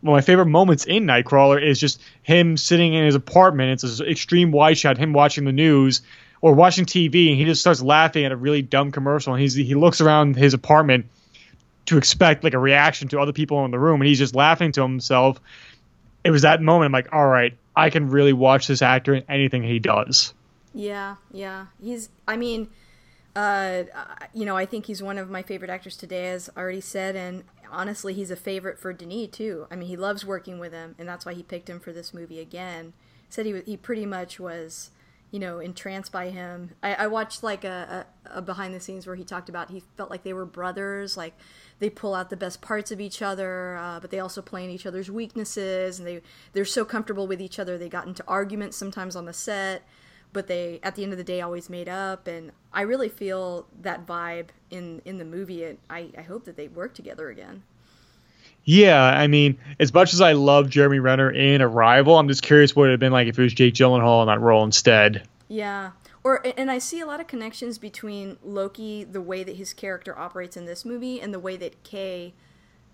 one of my favorite moments in nightcrawler is just him sitting in his apartment. It's an extreme wide shot him watching the news or watching tv and he just starts laughing at a really dumb commercial. And he's he looks around his apartment to expect like a reaction to other people in the room and he's just laughing to himself it was that moment I'm like, all right, I can really watch this actor in anything he does. Yeah, yeah. He's. I mean, uh, you know, I think he's one of my favorite actors today, as already said, and honestly, he's a favorite for Denis too. I mean, he loves working with him, and that's why he picked him for this movie again. Said he he pretty much was, you know, entranced by him. I, I watched like a, a, a behind the scenes where he talked about he felt like they were brothers, like they pull out the best parts of each other, uh, but they also play in each other's weaknesses, and they they're so comfortable with each other. They got into arguments sometimes on the set, but they at the end of the day always made up. And I really feel that vibe in in the movie. And I I hope that they work together again. Yeah, I mean, as much as I love Jeremy Renner in Arrival, I'm just curious what it would have been like if it was Jake Gyllenhaal in that role instead. Yeah. Or and I see a lot of connections between Loki, the way that his character operates in this movie, and the way that Kay,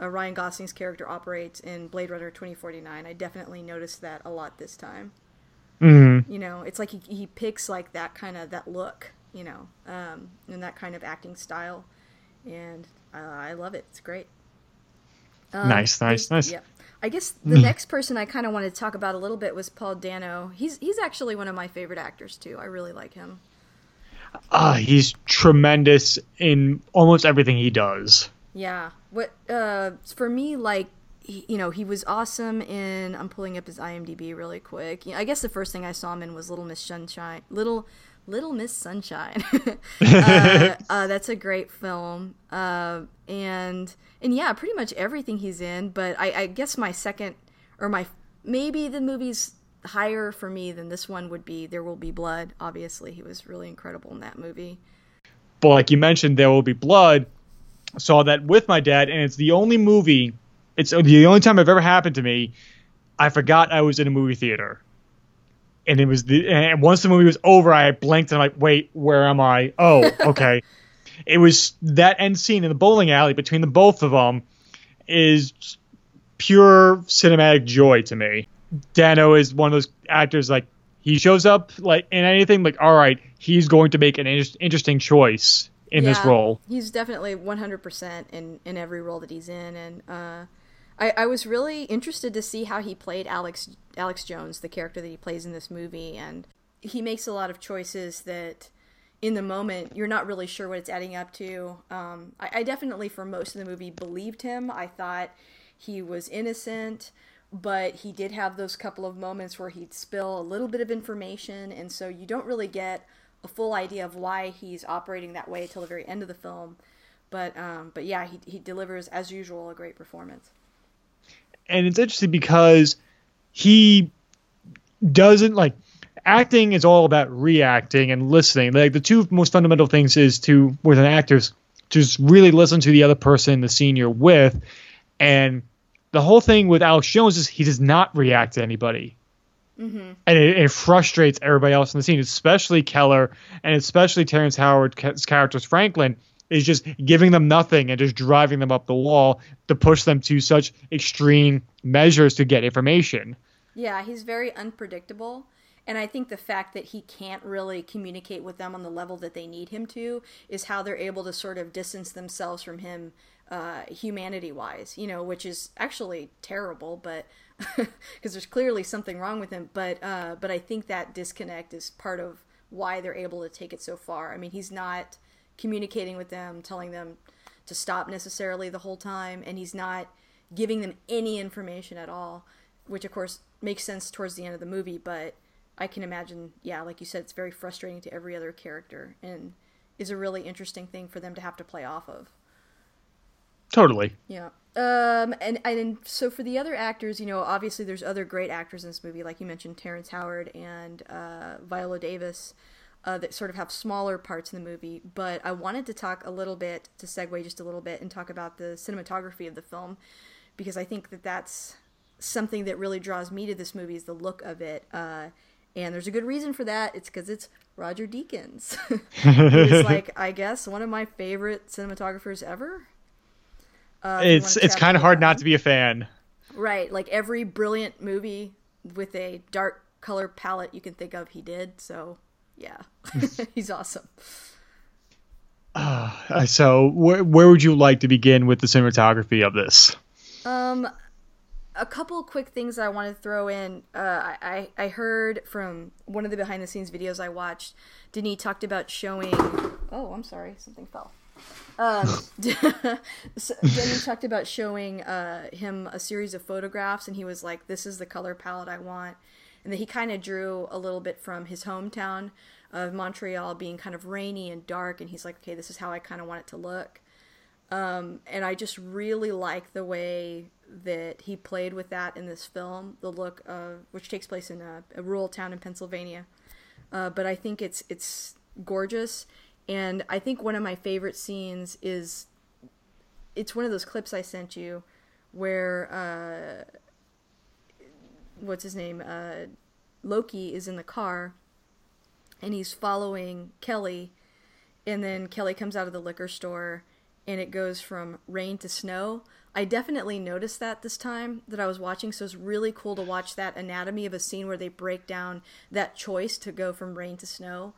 uh, Ryan Gosling's character operates in Blade Runner 2049. I definitely noticed that a lot this time. Mm-hmm. You know, it's like he, he picks like that kind of that look, you know, um, and that kind of acting style, and uh, I love it. It's great. Um, Nice, nice, nice. Yeah. I guess the next person I kind of wanted to talk about a little bit was Paul Dano. He's he's actually one of my favorite actors too. I really like him. Ah, he's tremendous in almost everything he does. Yeah. What uh for me like he, you know, he was awesome in. I'm pulling up his IMDb really quick. I guess the first thing I saw him in was Little Miss Sunshine. Little Little Miss Sunshine. <laughs> <laughs> uh, uh, that's a great film. Uh, and and yeah, pretty much everything he's in. But I, I guess my second or my maybe the movie's higher for me than this one would be There Will Be Blood. Obviously, he was really incredible in that movie. But like you mentioned, There Will Be Blood. Saw that with my dad, and it's the only movie. It's the only time I've ever happened to me. I forgot I was in a movie theater, and it was the. And once the movie was over, I blinked and I'm like, "Wait, where am I? Oh, <laughs> okay." it was that end scene in the bowling alley between the both of them is pure cinematic joy to me. Dano is one of those actors like he shows up like in anything like all right, he's going to make an inter- interesting choice in yeah, this role. He's definitely 100% in in every role that he's in and uh I, I was really interested to see how he played Alex Alex Jones, the character that he plays in this movie, and he makes a lot of choices that in the moment you're not really sure what it's adding up to. Um, I, I, definitely, for most of the movie, believed him. I thought he was innocent, but he did have those couple of moments where he'd spill a little bit of information, and so you don't really get a full idea of why he's operating that way till the very end of the film. But um, but yeah, he he delivers as usual a great performance. And it's interesting because he doesn't like acting is all about reacting and listening. Like the two most fundamental things is to with an actor's just really listen to the other person, the scene you're with, and the whole thing with Alex Jones is he does not react to anybody. Mm-hmm. And it, it, frustrates everybody else in the scene, especially Keller and especially Terrence Howard's character's Franklin is just giving them nothing and just driving them up the wall to push them to such extreme measures to get information. Yeah, he's very unpredictable. And I think the fact that he can't really communicate with them on the level that they need him to is how they're able to sort of distance themselves from him uh, humanity wise, you know, which is actually terrible, but <laughs> because there's clearly something wrong with him. But, uh, but I think that disconnect is part of why they're able to take it so far. I mean, he's not communicating with them, telling them to stop necessarily the whole time, and he's not giving them any information at all, which of course makes sense towards the end of the movie, but I can imagine, yeah, like you said, it's very frustrating to every other character and is a really interesting thing for them to have to play off of. Totally. Yeah. Um, and and so for the other actors, you know, obviously there's other great actors in this movie, like you mentioned, Terrence Howard and uh, Viola Davis, uh, that sort of have smaller parts in the movie. But I wanted to talk a little bit to segue just a little bit and talk about the cinematography of the film, because I think that that's something that really draws me to this movie is the look of it. Uh, and there's a good reason for that. It's because it's Roger Deakins. <laughs> He's <laughs> like, I guess, one of my favorite cinematographers ever. Uh, it's it's kind of hard not to be a fan. Right, like every brilliant movie with a dark color palette you can think of, he did. So, yeah, <laughs> he's awesome. Uh, so, wh- where would you like to begin with the cinematography of this? Um, a couple quick things I want to throw in. Uh, I I heard from one of the behind the scenes videos I watched. Denis talked about showing. Oh, I'm sorry, something fell. Um, <laughs> Denis talked about showing uh, him a series of photographs, and he was like, "This is the color palette I want," and then he kind of drew a little bit from his hometown of Montreal being kind of rainy and dark, and he's like, "Okay, this is how I kind of want it to look." Um, and I just really like the way that he played with that in this film, the look of which takes place in a, a rural town in Pennsylvania. Uh, but I think it's it's gorgeous, and I think one of my favorite scenes is it's one of those clips I sent you where uh, what's his name uh, Loki is in the car and he's following Keller, and then Keller comes out of the liquor store and it goes from rain to snow. I definitely noticed that this time that I was watching, so it's really cool to watch that anatomy of a scene where they break down that choice to go from rain to snow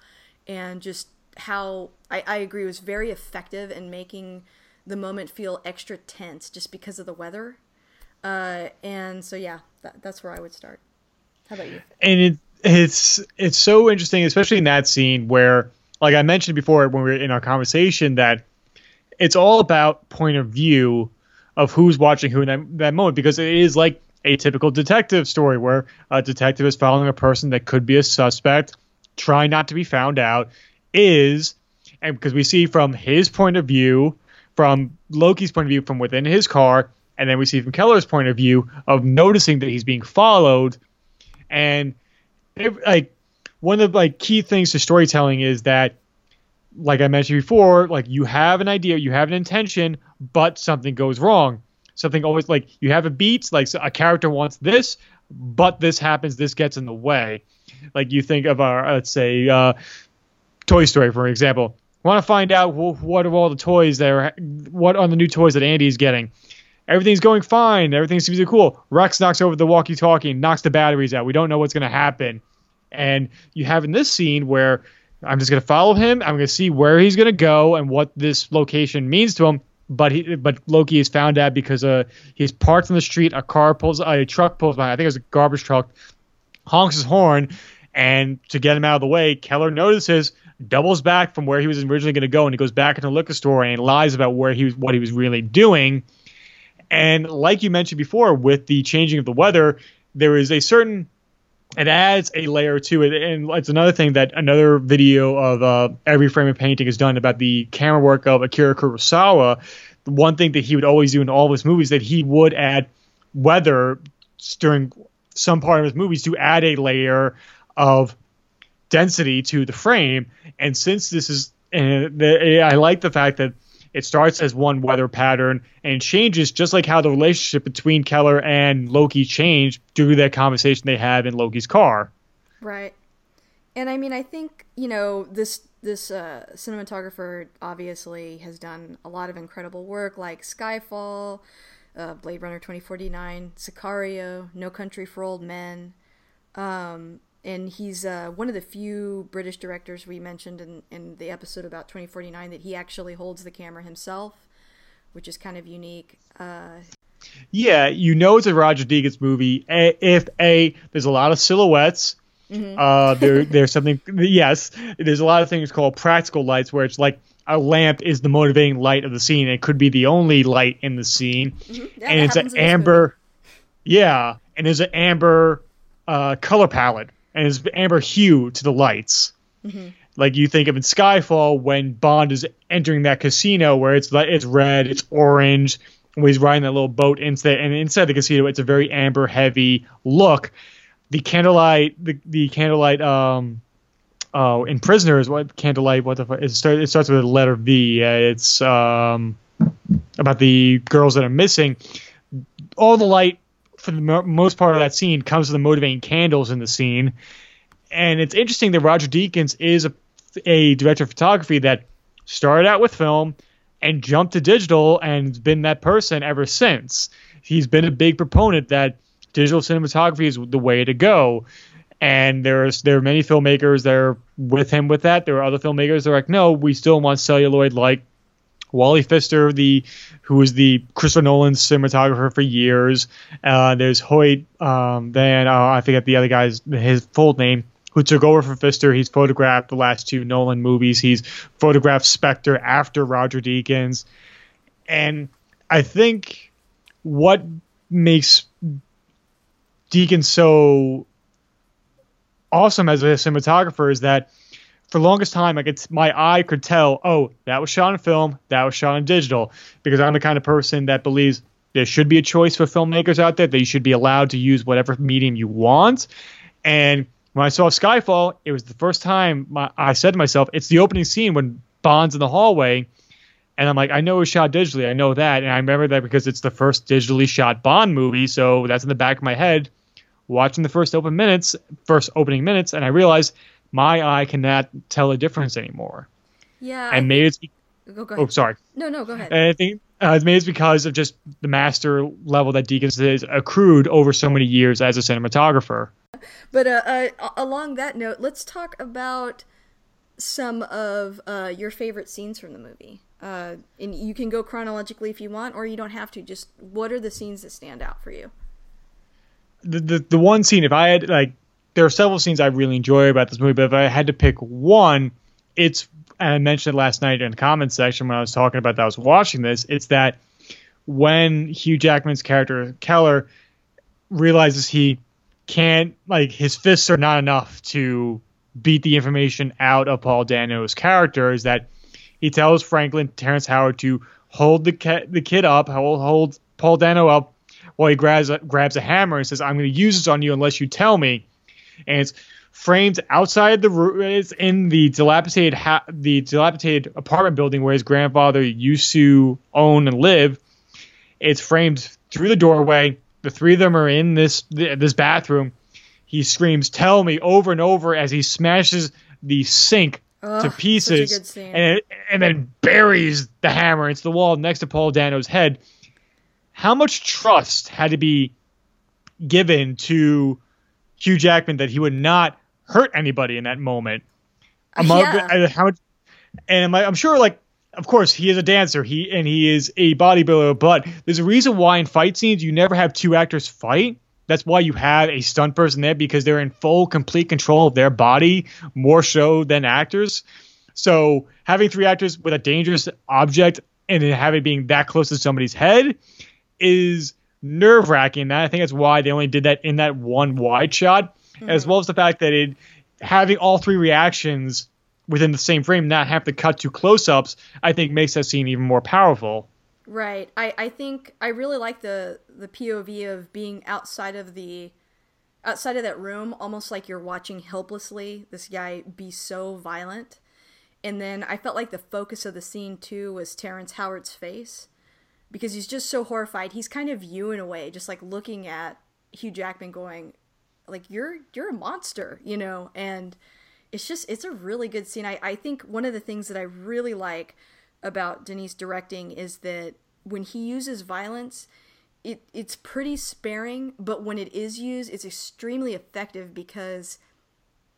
and just how I, I agree was very effective in making the moment feel extra tense just because of the weather. Uh, and so yeah, that, that's where I would start. How about you? And it, it's it's so interesting, especially in that scene where, like I mentioned before when we were in our conversation, that it's all about point of view of who's watching who in that, that moment because it is like a typical detective story where a detective is following a person that could be a suspect, trying not to be found out, is, and because we see from his point of view, from Loki's point of view, from within his car, and then we see from Keller's point of view of noticing that he's being followed, and it, like one of the like key things to storytelling is that like I mentioned before, like you have an idea, you have an intention, but something goes wrong. Something always like you have a beat, like a character wants this, but this happens, this gets in the way. Like you think of our, let's say, uh, Toy Story, for example. Want to find out wh- what of all the toys that are, what are the new toys that Andy's getting? Everything's going fine. Everything seems to be cool. Rex knocks over the walkie-talkie, knocks the batteries out. We don't know what's going to happen. And you have in this scene where I'm just going to follow him. I'm going to see where he's going to go and what this location means to him. But he, but Loki is found out because uh, he's parked on the street. A car pulls, a truck pulls by. I think it was a garbage truck. Honks his horn, and to get him out of the way, Keller notices, doubles back from where he was originally going to go, and he goes back into the liquor store and lies about where he was, what he was really doing. And like you mentioned before, with the changing of the weather, there is a certain it adds a layer to it, and it's another thing that another video of uh, every frame of painting is done about the camera work of Akira Kurosawa. The one thing that he would always do in all of his movies that he would add weather during some part of his movies to add a layer of density to the frame. And since this is, and I like the fact that it starts as one weather pattern and changes just like how the relationship between Keller and Loki changed due to that conversation they have in Loki's car. Right. And I mean, I think, you know, this this uh, cinematographer obviously has done a lot of incredible work like Skyfall, uh, Blade Runner 2049, Sicario, No Country for Old Men. Um, and he's uh, one of the few British directors we mentioned in, in the episode about 2049 that he actually holds the camera himself, which is kind of unique. Uh, yeah, you know it's a Roger Deakins movie if a there's a lot of silhouettes. Mm-hmm. Uh, <laughs> there there's something yes, there's a lot of things called practical lights where it's like a lamp is the motivating light of the scene. It could be the only light in the scene, mm-hmm. yeah, and it's an amber. Yeah, and there's an amber uh, color palette and it's amber hue to the lights. Mm-hmm. Like you think of in Skyfall when Bond is entering that casino where it's it's red, it's orange, when he's riding that little boat inside and inside the casino it's a very amber heavy look. The candlelight the, the candlelight um oh in prisoners what candlelight what the fuck it, start, it starts with a letter V. Uh, it's um about the girls that are missing. All the light for the mo- most part of that scene comes to the motivating candles in the scene. And it's interesting that Roger Deakins is a, a director of photography that started out with film and jumped to digital and been that person ever since. He's been a big proponent that digital cinematography is the way to go. And there's there are many filmmakers that are with him with that. There are other filmmakers that are like, no, we still want celluloid like Wally Pfister, the who was the Christopher Nolan cinematographer for years. Uh, there's Hoyte um, Van, uh, I forget the other guy's his full name, who took over for Pfister. He's photographed the last two Nolan movies. He's photographed Spectre after Roger Deakins, and I think what makes Deakins so awesome as a cinematographer is that for the longest time, like it's my eye could tell, oh, that was shot on film, that was shot on digital, because I'm the kind of person that believes there should be a choice for filmmakers out there. They should be allowed to use whatever medium you want. And when I saw Skyfall, it was the first time my, I said to myself, it's the opening scene when Bond's in the hallway. And I'm like, I know it was shot digitally. I know that. And I remember that because it's the first digitally shot Bond movie. So that's in the back of my head. Watching the first open minutes, first opening minutes, and I realized my eye cannot tell a difference anymore. Yeah. And maybe it's. Be- go, go oh, sorry. No, no, go ahead. And I think uh, maybe it's because of just the master level that Deakins has accrued over so many years as a cinematographer. But uh, uh, along that note, let's talk about some of uh, your favorite scenes from the movie. Uh, and you can go chronologically if you want, or you don't have to. Just what are the scenes that stand out for you? The, the the one scene, if I had like there are several scenes I really enjoy about this movie, but if I had to pick one, it's and I mentioned it last night in the comments section when I was talking about that I was watching this. It's that when Hugh Jackman's character Keller realizes he can't like his fists are not enough to beat the information out of Paul Dano's character is that he tells Franklin Terrence Howard to hold the the kid up, hold, hold Paul Dano up while he grabs grabs a hammer and says, "I'm going to use this on you unless you tell me." And it's framed outside the room. It's in the dilapidated ha- the dilapidated apartment building where his grandfather used to own and live. It's framed through the doorway. The three of them are in this this bathroom. He screams, "Tell me!" over and over as he smashes the sink Ugh, to pieces and it, and then buries the hammer into the wall next to Paul Dano's head. How much trust had to be given to Hugh Jackman that he would not hurt anybody in that moment? Among, Yeah. uh, how much, and I'm, I'm sure, like, of course, he is a dancer. He and he is a bodybuilder, but there's a reason why in fight scenes you never have two actors fight. That's why you have a stunt person there because they're in full, complete control of their body more so than actors. So having three actors with a dangerous object and then having it being that close to somebody's head is nerve wracking. That I think that's why they only did that in that one wide shot, hmm. as well as the fact that it having all three reactions within the same frame, not have to cut to close ups, I think makes that scene even more powerful. Right. I, I think I really like the the POV of being outside of the outside of that room, almost like you're watching helplessly this guy be so violent. And then I felt like the focus of the scene too was Terrence Howard's face because he's just so horrified. He's kind of you in a way, just like looking at Hugh Jackman going like you're you're a monster, you know, and it's just it's a really good scene. I, I think one of the things that I really like about Denise directing is that when he uses violence, it it's pretty sparing, but when it is used, it's extremely effective because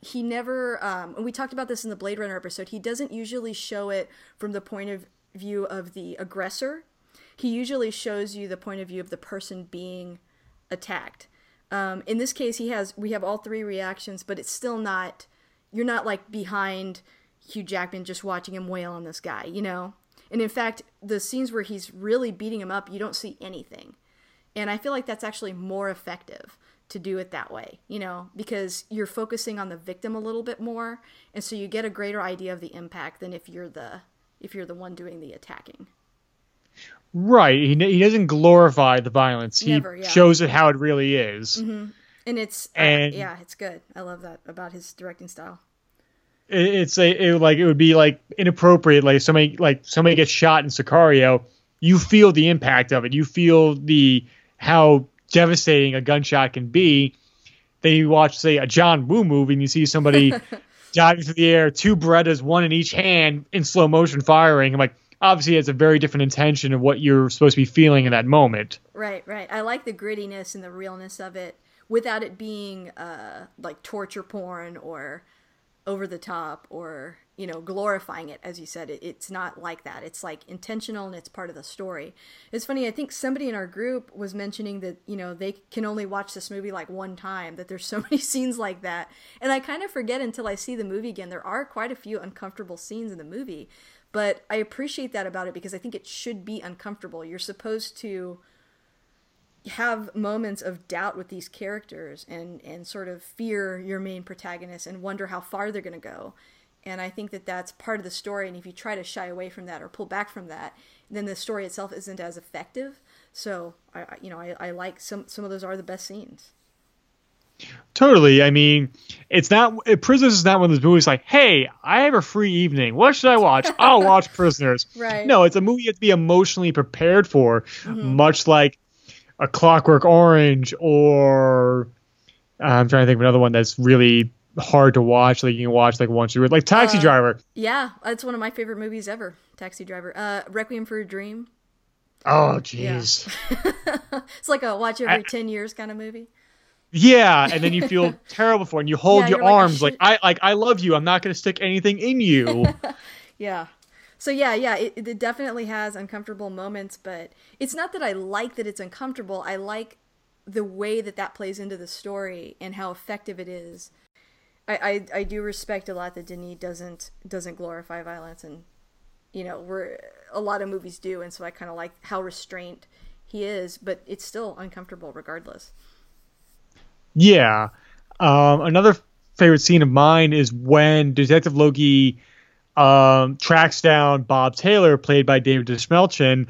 he never um, and we talked about this in the Blade Runner episode. He doesn't usually show it from the point of view of the aggressor. He usually shows you the point of view of the person being attacked. Um, in this case, he has we have all three reactions, but it's still not. You're not like behind Hugh Jackman just watching him wail on this guy, you know. And in fact, the scenes where he's really beating him up, you don't see anything. And I feel like that's actually more effective to do it that way, you know, because you're focusing on the victim a little bit more, and so you get a greater idea of the impact than if you're the if you're the one doing the attacking. Right. He, he doesn't glorify the violence. He yeah. shows it how it really is. And it's uh, And- yeah, it's good. I love that about his directing style. It- It's a it, like it would be like inappropriate. Like somebody like somebody gets shot in Sicario. You feel the impact of it. You feel the how devastating a gunshot can be. Then you watch say a John Woo movie and you see somebody <laughs> diving through the air, two Berettas, one in each hand, in slow motion firing. I'm like, obviously, it's a very different intention of what you're supposed to be feeling in that moment. Right, right. I like the grittiness and the realness of it without it being uh, like torture porn or over the top or you know glorifying it. As you said it, it's not like that. It's like intentional and it's part of the story. It's funny i think somebody in our group was mentioning that you know they can only watch this movie like one time that there's <laughs> so many scenes like that. And i kind of forget until i see the movie again. There are quite a few uncomfortable scenes in the movie but i appreciate that about it because i think it should be uncomfortable. You're supposed to have moments of doubt with these characters and and sort of fear your main protagonist and wonder how far they're going to go. And i think that that's part of the story and if you try to shy away from that or pull back from that then the story itself isn't as effective. So i you know i, I like some some of those are the best scenes Totally. I mean, it's not uh, Prisoners is not one of those movies like, hey, I have a free evening. What should I watch? <laughs> I'll watch Prisoners. Right. No, it's a movie you have to be emotionally prepared for, much like a Clockwork Orange or uh, I'm trying to think of another one that's really hard to watch. Like you can watch like once you like Taxi Driver. yeah that's one of my favorite movies ever taxi driver uh requiem for a dream Oh, jeez. <laughs> it's like a watch every I- 10 years kind of movie Yeah, and then you feel <laughs> terrible for it, and you hold Yeah, your you're like, arms like I like I love you. I'm not going to stick anything in you. <laughs> Yeah. So yeah, yeah, it, it definitely has uncomfortable moments, but it's not that I like that it's uncomfortable. I like the way that that plays into the story and how effective it is. I, I, I do respect a lot that Denis doesn't doesn't glorify violence and you know, where a lot of movies do, and so I kind of like how restrained he is, but it's still uncomfortable regardless. Yeah. Um, another favorite scene of mine is when Detective Loki um, tracks down Bob Taylor, played by David Dastmalchian,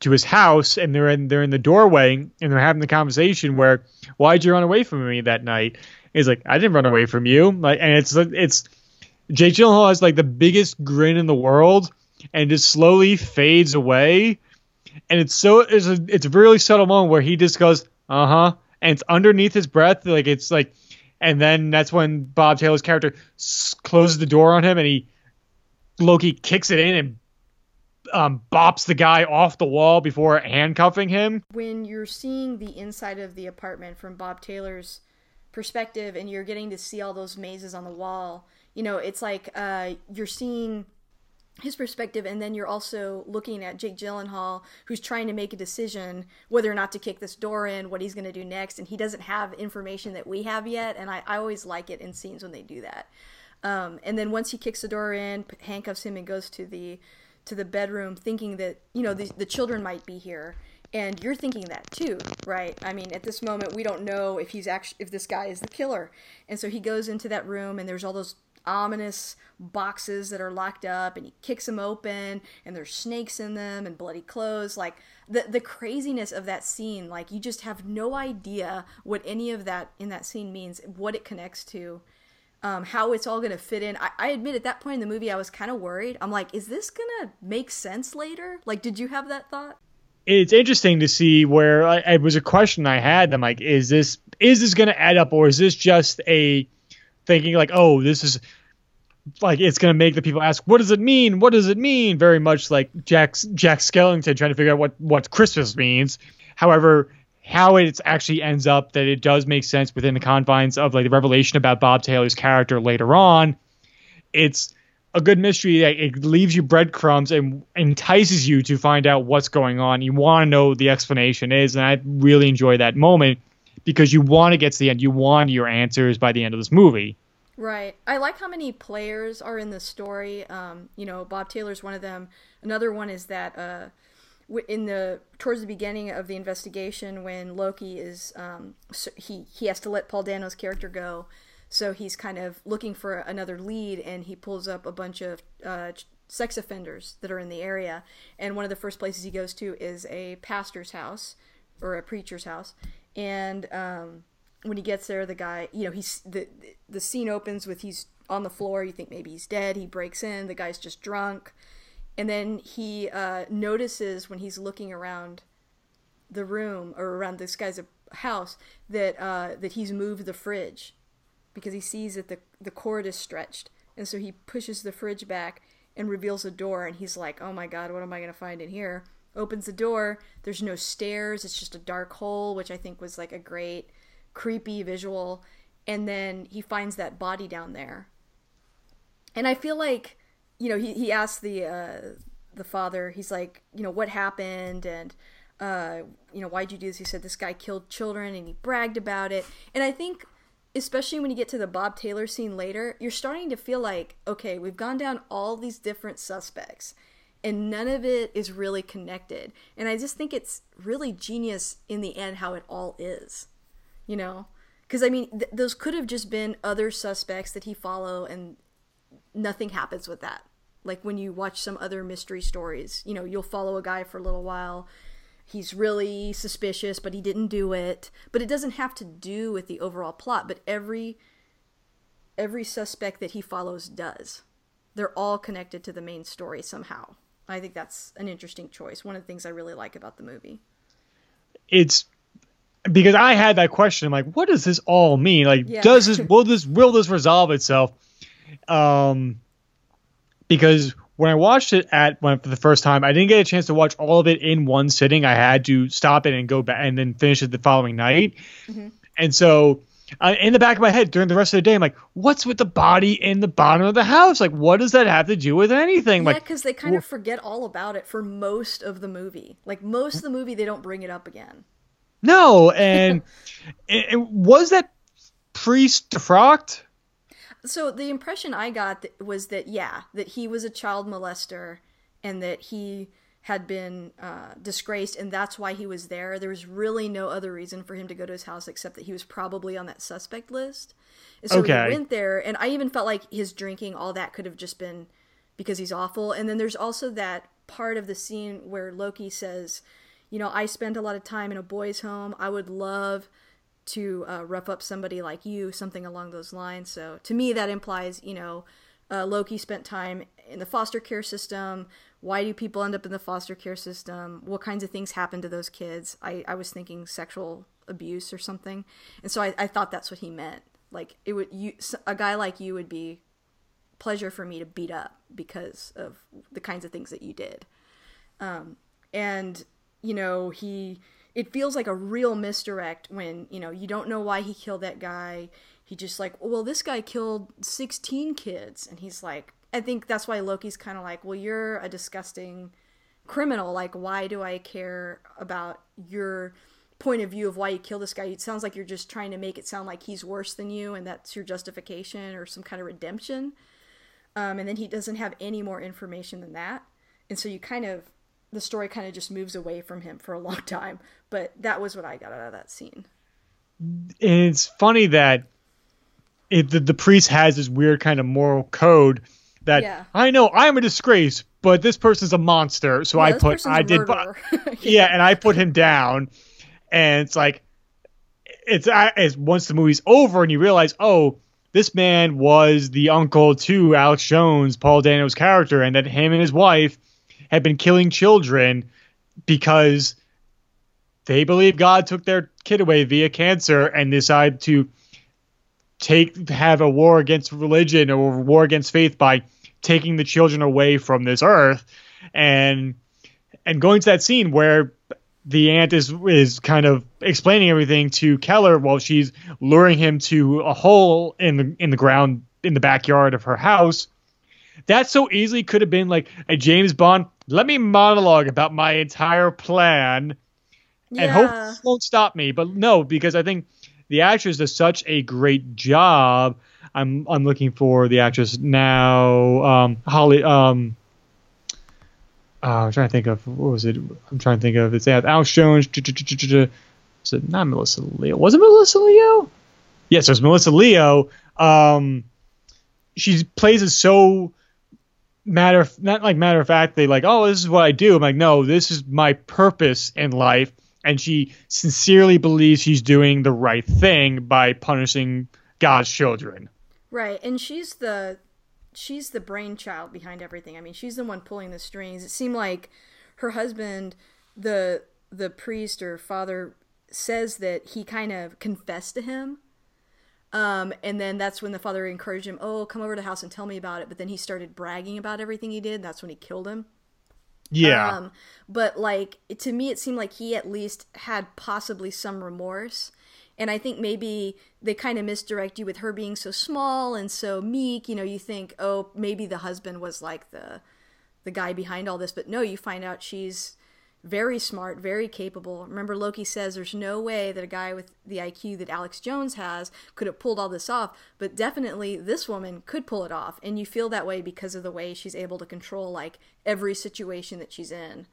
to his house, and they're in they're in the doorway, and they're having the conversation where, "Why'd you run away from me that night?" He's like, "I didn't run away from you." Like, and it's it's Jake Gyllenhaal has like the biggest grin in the world, and just slowly fades away, and it's so it's a it's a really subtle moment where he just goes, "Uh huh," and it's underneath his breath, like it's like, and then that's when Bob Taylor's character s- closes the door on him, and he Loki kicks it in and um, bops the guy off the wall before handcuffing him. When you're seeing the inside of the apartment from Bob Taylor's perspective and you're getting to see all those mazes on the wall, you know, it's like uh, you're seeing his perspective and then you're also looking at Jake Gyllenhaal who's trying to make a decision whether or not to kick this door in, what he's going to do next, and he doesn't have information that we have yet, and I, I always like it in scenes when they do that. Um, and then once he kicks the door in, handcuffs him, and goes to the to the bedroom, thinking that you know the, the children might be here, and you're thinking that too, right? I mean, at this moment, we don't know if he's actually if this guy is the killer, and so he goes into that room, and there's all those ominous boxes that are locked up and he kicks them open and there's snakes in them and bloody clothes like the the craziness of that scene like you just have no idea what any of that in that scene means what it connects to um, how it's all going to fit in. I, I, admit at that point in the movie, I was kind of worried. I'm like, is this going to make sense later? Like, did you have that thought? It's interesting to see where I, it was a question I had. I'm like, is this is this going to add up, or is this just a thinking like, oh, this is like it's going to make the people ask, what does it mean? What does it mean? Very much like Jack's Jack Skellington trying to figure out what what Christmas means. However, how it actually ends up that it does make sense within the confines of like the revelation about Bob Taylor's character later on. It's a good mystery that it leaves you breadcrumbs and entices you to find out what's going on. You want to know what the explanation is, and I really enjoy that moment because you want to get to the end. You want your answers by the end of this movie. Right. I like how many players are in the story. Um, you know, Bob Taylor's one of them. Another one is that uh, in the towards the beginning of the investigation when Loki is um, he he has to let Paul Dano's character go, so he's kind of looking for another lead, and he pulls up a bunch of uh, sex offenders that are in the area, and one of the first places he goes to is a pastor's house or a preacher's house, and um, when he gets there, the guy you know he's the the scene opens with he's on the floor. You think maybe he's dead. He breaks in. The guy's just drunk and then he uh, notices when he's looking around the room or around this guy's house that uh, that he's moved the fridge because he sees that the the cord is stretched, and so he pushes the fridge back and reveals a door, and he's like, "Oh my god, what am I gonna find in here?" Opens the door. There's no stairs. It's just a dark hole, which I think was like a great creepy visual. And then he finds that body down there. And I feel like you know, he, he asked the uh, the father, he's like, you know, what happened and uh, you know, why'd you do this? He said this guy killed children and he bragged about it. And I think especially when you get to the Bob Taylor scene later, you're starting to feel like, okay, we've gone down all these different suspects and none of it is really connected. And I just think it's really genius in the end how it all is. You know? Because I mean, th- those could have just been other suspects that he follow and nothing happens with that. Like when you watch some other mystery stories you know you'll follow a guy for a little while. He's really suspicious but he didn't do it. But it doesn't have to do with the overall plot but every every suspect that he follows does. They're all connected to the main story somehow. I think that's an interesting choice. One of the things i really like about the movie. It's because i had that question i'm like what does this all mean like yeah. does this <laughs> will this will this resolve itself um because when I watched it at when, for the first time, I didn't get a chance to watch all of it in one sitting. I had to stop it and go back and then finish it the following night. Mm-hmm. And so, uh, in the back of my head during the rest of the day, I'm like, "What's with the body in the bottom of the house? Like, what does that have to do with anything?" Yeah, like, because they kind of forget all about it for most of the movie. Like most of the movie, they don't bring it up again. No, and <laughs> it, it, was that priest defrocked? so the impression I got was that yeah, that he was a child molester, and that he had been uh, disgraced, and that's why he was there. There was really no other reason for him to go to his house except that he was probably on that suspect list. And so Okay. he went there, and I even felt like his drinking, all that could have just been because he's awful. And then there's also that part of the scene where Loki says, You know, I spent a lot of time in a boys' home. I would love to uh, rough up somebody like you, something along those lines. So to me, that implies, you know, uh, Loki spent time in the foster care system. Why do people end up in the foster care system? What kinds of things happen to those kids? I, I was thinking sexual abuse or something, and so I, I thought that's what he meant. Like it would you a guy like you would be pleasure for me to beat up because of the kinds of things that you did. Um, and you know he it feels like a real misdirect when you know you don't know why he killed that guy. He just like well this guy killed 16 kids. And he's like i think that's why loki's kind of like well you're a disgusting criminal. Like why do i care about your point of view of why you killed this guy? It sounds like you're just trying to make it sound like he's worse than you and that's your justification or some kind of redemption. Um, and then he doesn't have any more information than that. And so you kind of the story kind of just moves away from him for a long time but that was what i got out of that scene and it's funny that it, the, the priest has this weird kind of moral code that Yeah. I know I'm a disgrace, but this person's a monster, so Yeah, I put I did murderer. <laughs> <laughs> yeah, and I put him down, and it's like it's as once the movie's over and you realize, oh, this man was the uncle to Alex Jones, Paul Dano's character, and that him and his wife had been killing children because they believe God took their kid away via cancer and decided to take have a war against religion or war against faith by taking the children away from this earth and and going to that scene where the aunt is is kind of explaining everything to Keller while she's luring him to a hole in the in the ground in the backyard of her house. That so easily could have been like a James Bond. Let me monologue about my entire plan, and hope yeah won't stop me. But no, because I think the actress does such a great job. I'm I'm looking for the actress now. Um, Holly. Um, uh, I'm trying to think of what was it? I'm trying to think of it's yeah, Alex Jones. Is it not Melissa Leo? Was it Melissa Leo? Yes, it was Melissa Leo. Um, she plays it so matter not like matter of fact. They like, oh, this is what I do. I'm like, no, this is my purpose in life, and she sincerely believes she's doing the right thing by punishing God's children. Right, and she's the she's the brainchild behind everything. I mean, she's the one pulling the strings. It seemed like her husband, the the priest or father, says that he kind of confessed to him. Um, and then that's when the father encouraged him, "Oh, come over to the house and tell me about it." But then he started bragging about everything he did. That's when he killed him. Yeah. Um, but like to me, it seemed like he at least had possibly some remorse. And I think maybe they kind of misdirect you with her being so small and so meek. You know, you think, oh, maybe the husband was like the the guy behind all this, but no, you find out she's very smart, very capable. Remember, Loki says there's no way that a guy with the IQ that Alex Jones has could have pulled all this off, but definitely this woman could pull it off. And you feel that way because of the way she's able to control like every situation that she's in.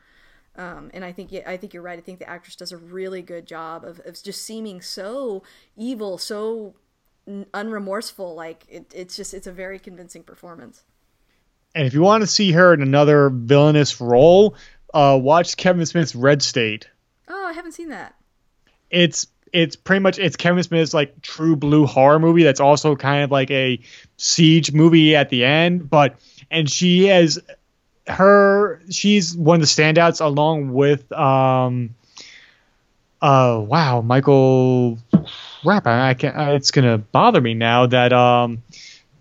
Um, and I think I think you're right. I think the actress does a really good job of, of just seeming so evil, so unremorseful. Like it, it's just it's a very convincing performance. And if you want to see her in another villainous role, uh, watch Kevin Smith's Red State. Oh, I haven't seen that. It's it's pretty much it's Kevin Smith's like true blue horror movie that's also kind of like a siege movie at the end, but and she has her she's one of the standouts along with um uh wow Michael crap I, I can't it's gonna bother me now that um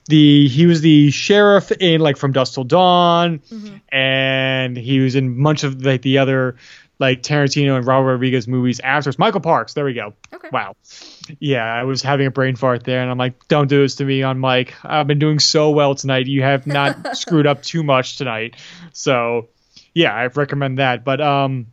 the he was the sheriff in like from Dusk Till Dawn, and he was in much of like the other like Tarantino and Robert Rodriguez movies after. It's Michael Parks. There we go. Okay. Wow. Yeah, I was having a brain fart there, and I'm like, don't do this to me on mic. I've been doing so well tonight. You have not <laughs> screwed up too much tonight. So, yeah, I recommend that. But um,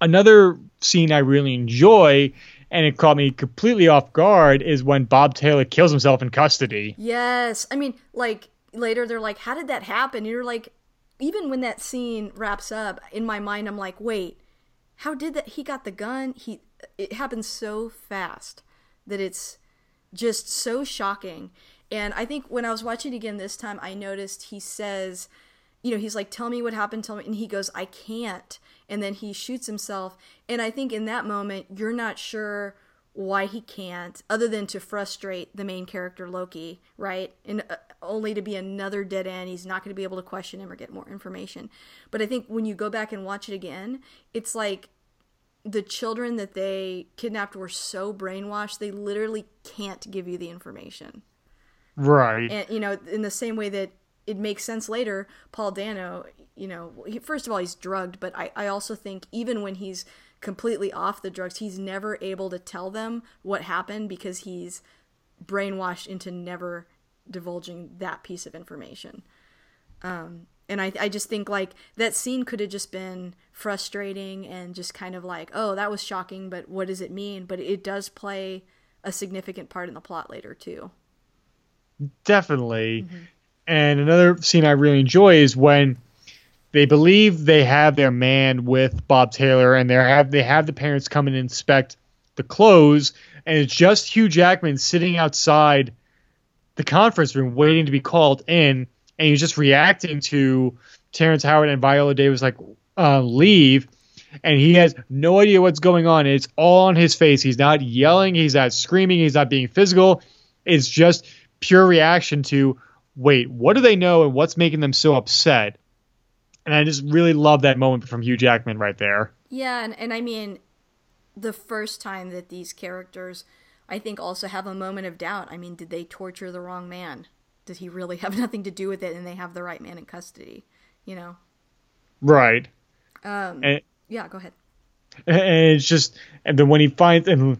another scene I really enjoy, and it caught me completely off guard, is when Bob Taylor kills himself in custody. Yes, I mean, like later they're like, "How did that happen?" And you're like, even when that scene wraps up, in my mind, I'm like, wait, how did that? He got the gun. He it happened so fast that it's just so shocking. And I think when I was watching again this time, I noticed he says, you know, he's like, tell me what happened, tell me. And he goes, I can't. And then he shoots himself. And I think in that moment, you're not sure why he can't, other than to frustrate the main character, Loki, right? And uh, only to be another dead end. He's not going to be able to question him or get more information. But I think when you go back and watch it again, it's like the children that they kidnapped were so brainwashed, they literally can't give you the information. Right. And, you know, in the same way that it makes sense later, Paul Dano, you know, he, first of all, he's drugged, but I, I also think even when he's completely off the drugs, he's never able to tell them what happened because he's brainwashed into never divulging that piece of information. Um, and I, I just think like that scene could have just been frustrating and just kind of like, oh, that was shocking, but what does it mean? But it does play a significant part in the plot later too. Definitely. Mm-hmm. And another scene I really enjoy is when they believe they have their man with Bob Taylor, and they have they have the parents come and inspect the clothes, and it's just Hugh Jackman sitting outside the conference room waiting to be called in, and he's just reacting to Terrence Howard and Viola Davis like uh, leave, and he has no idea what's going on. It's all on his face. He's not yelling. He's not screaming. He's not being physical. It's just pure reaction to wait, what do they know and what's making them so upset? And I just really love that moment from Hugh Jackman right there. Yeah, and, and I mean, the first time that these characters I think also have a moment of doubt. I mean, did they torture the wrong man? Did he really <laughs> have nothing to do with it and they have the right man in custody? You know? Right. Um, and, yeah, go ahead. And it's just, and then when he finds, and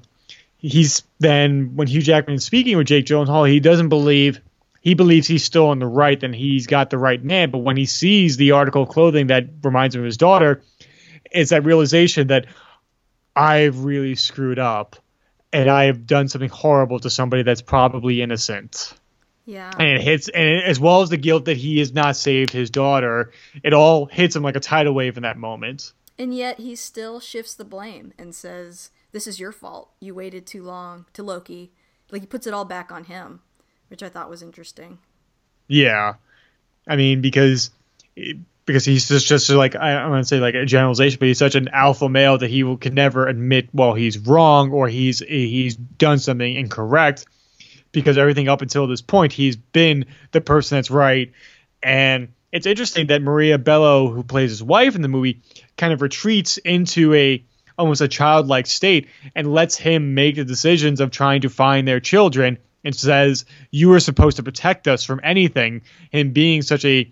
he's then, when Hugh Jackman is speaking with Jake Gyllenhaal, he doesn't believe, he believes he's still on the right and he's got the right man. But when he sees the article of clothing that reminds him of his daughter, it's that realization that I've really screwed up and I have done something horrible to somebody that's probably innocent. Yeah. And it hits, and as well as the guilt that he has not saved his daughter, it all hits him like a tidal wave in that moment. And yet he still shifts the blame and says, This is your fault. You waited too long to Loki. Like he puts it all back on him, which I thought was interesting. Yeah. I mean, because because he's just just like I, don't want to say like a generalization, but he's such an alpha male that he will, can never admit well he's wrong or he's he's done something incorrect because everything up until this point he's been the person that's right. And it's interesting that Maria Bello, who plays his wife in the movie, kind of retreats into a almost a childlike state and lets him make the decisions of trying to find their children and says you are supposed to protect us from anything. Him being such a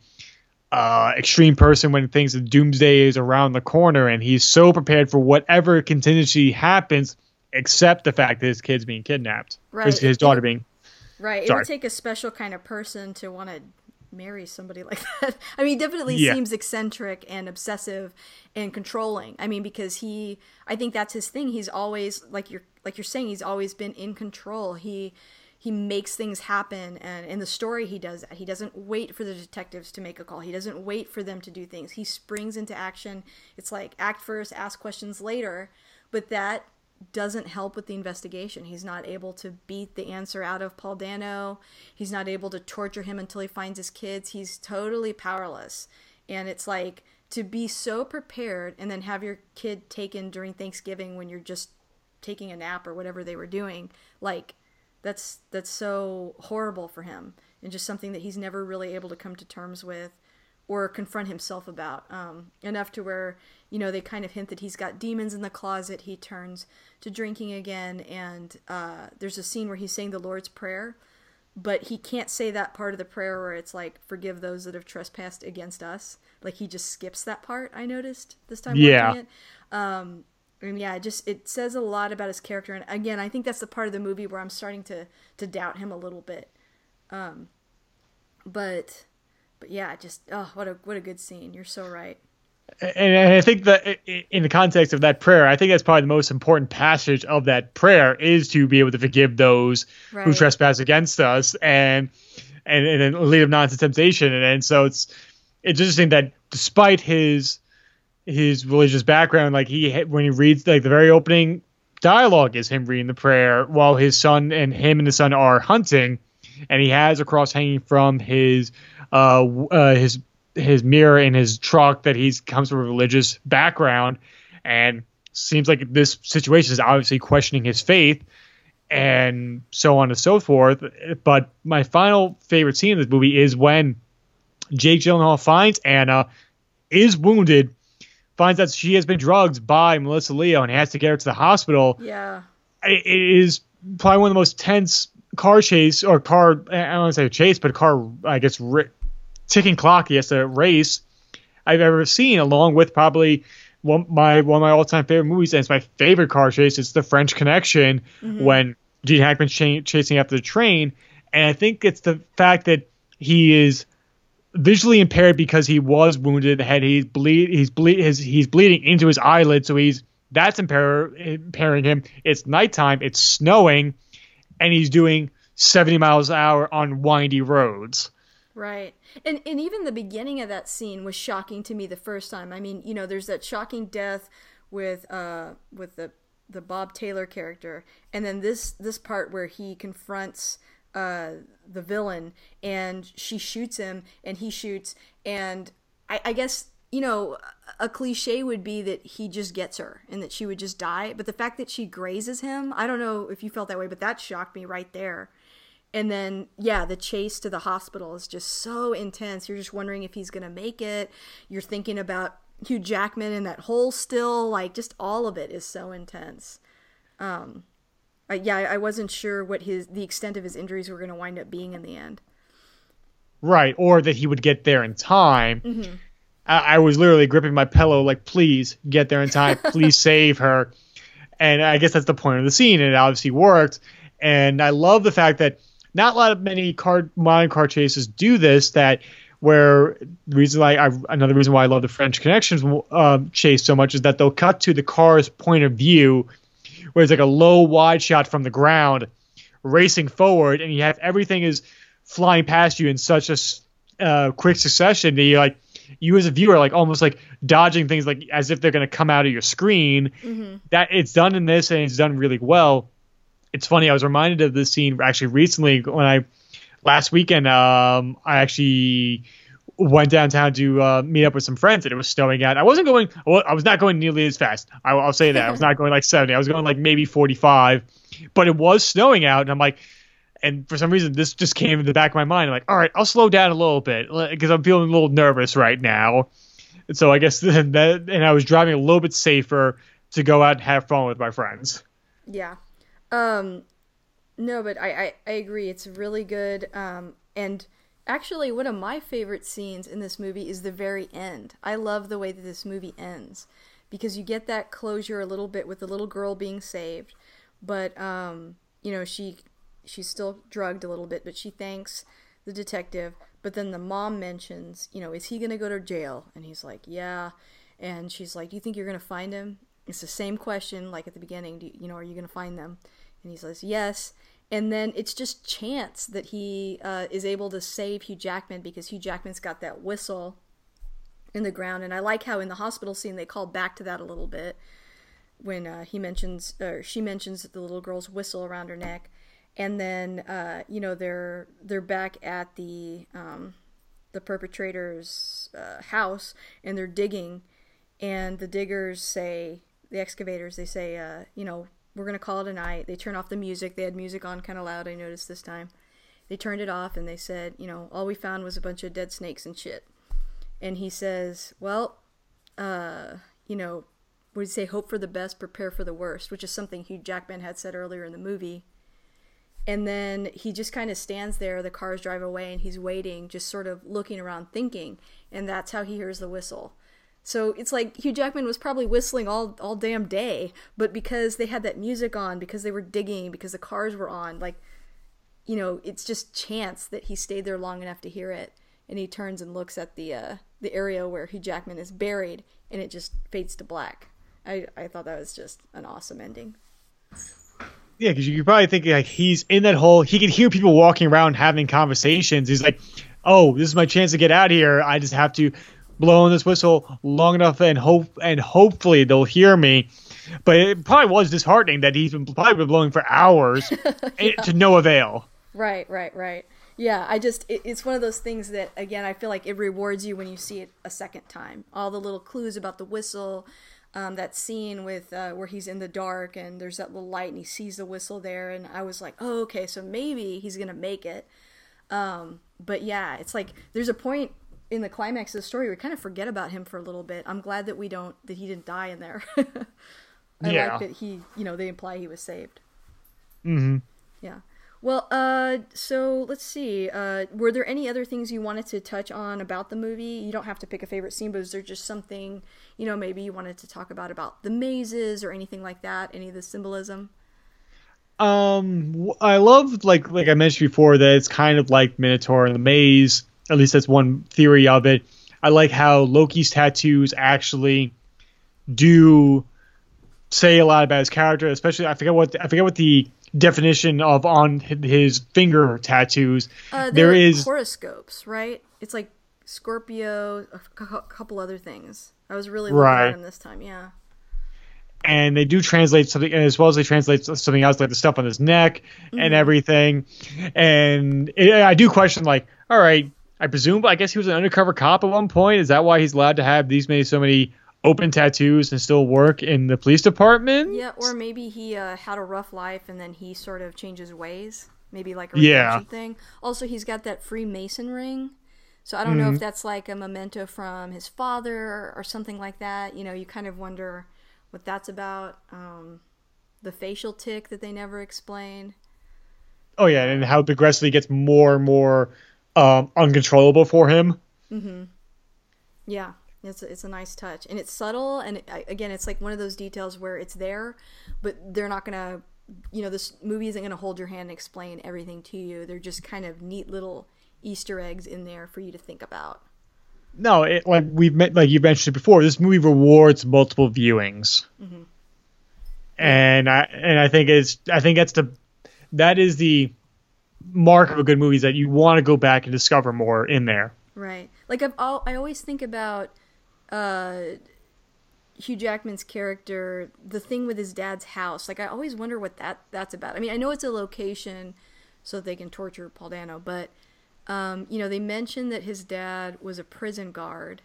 uh, extreme person when things of doomsday is around the corner, and he's so prepared for whatever contingency happens, except the fact that his kid's being kidnapped, right? His, his daughter being. Right. Sorry. It would take a special kind of person to want to marry somebody <laughs> like that. I mean, definitely yeah. seems eccentric and obsessive and controlling. I mean, because he, I think that's his thing. He's always like you're like you're saying. He's always been in control. He he makes things happen and in the story he does that. He doesn't wait for the detectives to make a call. He doesn't wait for them to do things. He springs into action. It's like act first ask questions later but that doesn't help with the investigation. He's not able to beat the answer out of paul dano. He's not able to torture him until he finds his kids. He's totally powerless. And it's like to be so prepared and then have your kid taken during thanksgiving when you're just taking a nap or whatever they were doing like that's that's so horrible for him and just something that he's never really able to come to terms with or confront himself about um, enough to where you know they kind of hint that he's got demons in the closet. He turns to drinking again and uh, there's a scene where he's saying the lord's prayer but he can't say that part of the prayer where it's like forgive those that have trespassed against us. Like he just skips that part i noticed this time yeah. it. Um, and yeah, it just it says a lot about his character. And again, I think that's the part of the movie where I'm starting to to doubt him a little bit. Um, but but yeah, just oh, what a what a good scene. You're so right. And I think that in the context of that prayer, I think that's probably the most important passage of that prayer is to be able to forgive those right. who trespass against us and and and then lead them not into temptation. And, and so it's it's interesting that despite his his religious background, like he when he reads like the very opening dialogue is him reading the prayer while his son and him and his son are hunting, and he has a cross hanging from his uh, uh his his mirror in his truck that he's comes from a religious background, and seems like this situation is obviously questioning his faith and so on and so forth. But my final favorite scene in this movie is when Jake Gyllenhaal finds Anna, is wounded, finds that she has been drugged by Melissa Leo and has to get her to the hospital. Yeah. It is probably one of the most tense car chase or car, I don't want to say chase, but car, I guess, ticking clock he has to race I've ever seen, along with probably one my one of my all time favorite movies, and it's my favorite car chase. It's The French Connection mm-hmm. when Gene Hackman's ch- chasing after the train, and I think it's the fact that he is visually impaired because he was wounded in the head. He's bleed. He's bleed. His, he's bleeding into his eyelid, so he's that's impair, impairing him. It's nighttime. It's snowing, and he's doing 70 miles an hour on windy roads. Right. And and even the beginning of that scene was shocking to me the first time. I mean, you know, there's that shocking death with uh with the the Bob Taylor character, and then this this part where he confronts uh the villain and she shoots him and he shoots and I, I guess you know a cliche would be that he just gets her and that she would just die but the fact that she grazes him i don't know if you felt that way but that shocked me right there. And then yeah the chase to the hospital is just so intense. You're just wondering if he's gonna make it. You're thinking about hugh jackman in that hole still like just all of it is so intense. Um I, yeah i wasn't sure what his the extent of his injuries were gonna wind up being in the end right or that he would get there in time mm-hmm. I, I was literally gripping my pillow like please get there in time <laughs> please save her and i guess that's the point of the scene and it obviously worked and i love the fact that not a lot of many car modern car chases do this. That where the reason why I, another reason why I love the French Connections uh, chase so much is that they'll cut to the car's point of view, where it's like a low wide shot from the ground, racing forward, and you have everything is flying past you in such a uh, quick succession that you like you as a viewer like almost like dodging things like as if they're going to come out of your screen. Mm-hmm. That it's done in this and it's done really well it's funny. I was reminded of this scene actually recently when I last weekend. Um, I actually went downtown to uh, meet up with some friends, and it was snowing out. I wasn't going. Well, I was not going nearly as fast. I, will say that I was not going like seventy. I was going like maybe forty-five, but it was snowing out, and I'm like. And for some reason, this just came in the back of my mind. I'm like, all right, I'll slow down a little bit because I'm feeling a little nervous right now. And so I guess <laughs> then that, and I was driving a little bit safer to go out and have fun with my friends. Yeah, um, no, but I, I, I agree. It's really good. Um, and actually, one of my favorite scenes in this movie is the very end. I love the way that this movie ends because you get that closure a little bit with the little girl being saved, but um, you know she she's still drugged a little bit, but she thanks the detective. But then the mom mentions, you know, is he gonna go to jail? And he's like, yeah. And she's like, do you think you're gonna find him? It's the same question like at the beginning. Do you, you know, are you gonna find them? And he says, yes. And then it's just chance that he uh, is able to save Hugh Jackman because Hugh Jackman's got that whistle in the ground. And I like how in the hospital scene they call back to that a little bit when uh, he mentions, or she mentions the little girl's whistle around her neck. And then, uh, you know, they're they're back at the um, the perpetrator's uh, house and they're digging, and the diggers say, the excavators, they say, uh, you know, we're gonna call it a night. They turn off the music. They had music on kind of loud. I noticed this time. They turned it off and they said, you know, all we found was a bunch of dead snakes and shit. And he says, well, uh, you know, would say hope for the best, prepare for the worst, which is something Hugh Jackman had said earlier in the movie. And then he just kind of stands there, the cars drive away, and he's waiting, just sort of looking around thinking. And that's how he hears the whistle. So it's like Hugh Jackman was probably whistling all all damn day, but because they had that music on, because they were digging, because the cars were on, like you know, it's just chance that he stayed there long enough to hear it. And he turns and looks at the uh, the area where Hugh Jackman is buried, and it just fades to black. I I thought that was just an awesome ending. Yeah, because you could probably think like he's in that hole. He could hear people walking around having conversations. He's like, oh, this is my chance to get out of here. I just have to blow on this whistle long enough and hope and hopefully they'll hear me. But it probably was disheartening that he's been probably been blowing for hours <laughs> yeah. to no avail. Right, right, right. Yeah, I just it, it's one of those things that again I feel like it rewards you when you see it a second time. All the little clues about the whistle, um, that scene with uh, where he's in the dark and there's that little light and he sees the whistle there, and I was like, oh okay, so maybe he's gonna make it. Um, but yeah, it's like there's a point in the climax of the story we kind of forget about him for a little bit. I'm glad that we don't that he didn't die in there. <laughs> I yeah. like that he, you know, they imply he was saved. Mm-hmm. Yeah. Well, uh, so let's see. Uh, were there any other things you wanted to touch on about the movie? You don't have to pick a favorite scene, but is there just something, you know, maybe you wanted to talk about about the mazes or anything like that? Any of the symbolism? Um, I love like like I mentioned before that it's kind of like Minotaur and the maze. At least that's one theory of it. I like how Loki's tattoos actually do say a lot about his character, especially I forget what I forget what the definition of on his finger tattoos. Uh, there is horoscopes, right? It's like Scorpio, a couple other things. I was really looking right. at him this time, yeah. And they do translate something, as well as they translate something else, like the stuff on his neck mm-hmm. and everything. And it, I do question, like, all right, I presume, I guess he was an undercover cop at one point. Is that why he's allowed to have these many, so many open tattoos and still work in the police department. Yeah, or maybe he uh, had a rough life and then he sort of changes ways. Maybe like a yeah. thing. Also, he's got that Freemason ring. So I don't mm-hmm. know if mm-hmm. that's like a memento from his father or something like that. You know, you kind of wonder what that's about. Um, the facial tick that they never explain. Oh yeah, and how it progressively gets more and more um, uncontrollable for him. Mm-hmm. Yeah. It's a, it's a nice touch, and it's subtle, and it, again, it's like one of those details where it's there, but they're not gonna, you know, this movie isn't gonna hold your hand and explain everything to you. They're just kind of neat little Easter eggs in there for you to think about. No, it, like we've met, like you mentioned before, this movie rewards multiple viewings, mm-hmm. and I and I think it's I think that's the that is the mark of a good movie is that you want to go back and discover more in there. Right. Like I've all, I always think about uh, Hugh Jackman's character, the thing with his dad's house. Like I always wonder what that that's about. I mean, I know it's a location so that they can torture Paul Dano, but um, you know, they mentioned that his dad was a prison guard.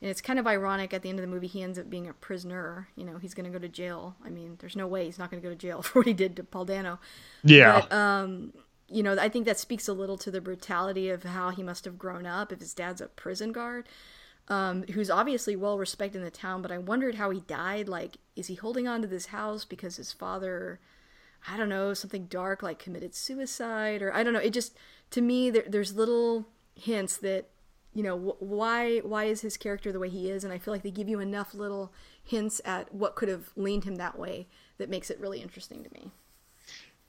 And it's kind of ironic at the end of the movie, he ends up being a prisoner. You know, he's going to go to jail. I mean, there's no way he's not going to go to jail <laughs> for what he did to Paul Dano. Yeah. But, um, you know, I think that speaks a little to the brutality of how he must have grown up if his dad's a prison guard um, who's obviously well respected in the town, but I wondered how he died. Like, is he holding on to this house because his father, I don't know, something dark like committed suicide, or I don't know. It just to me there, there's little hints that you know wh- why why is his character the way he is, and I feel like they give you enough little hints at what could have leaned him that way that makes it really interesting to me.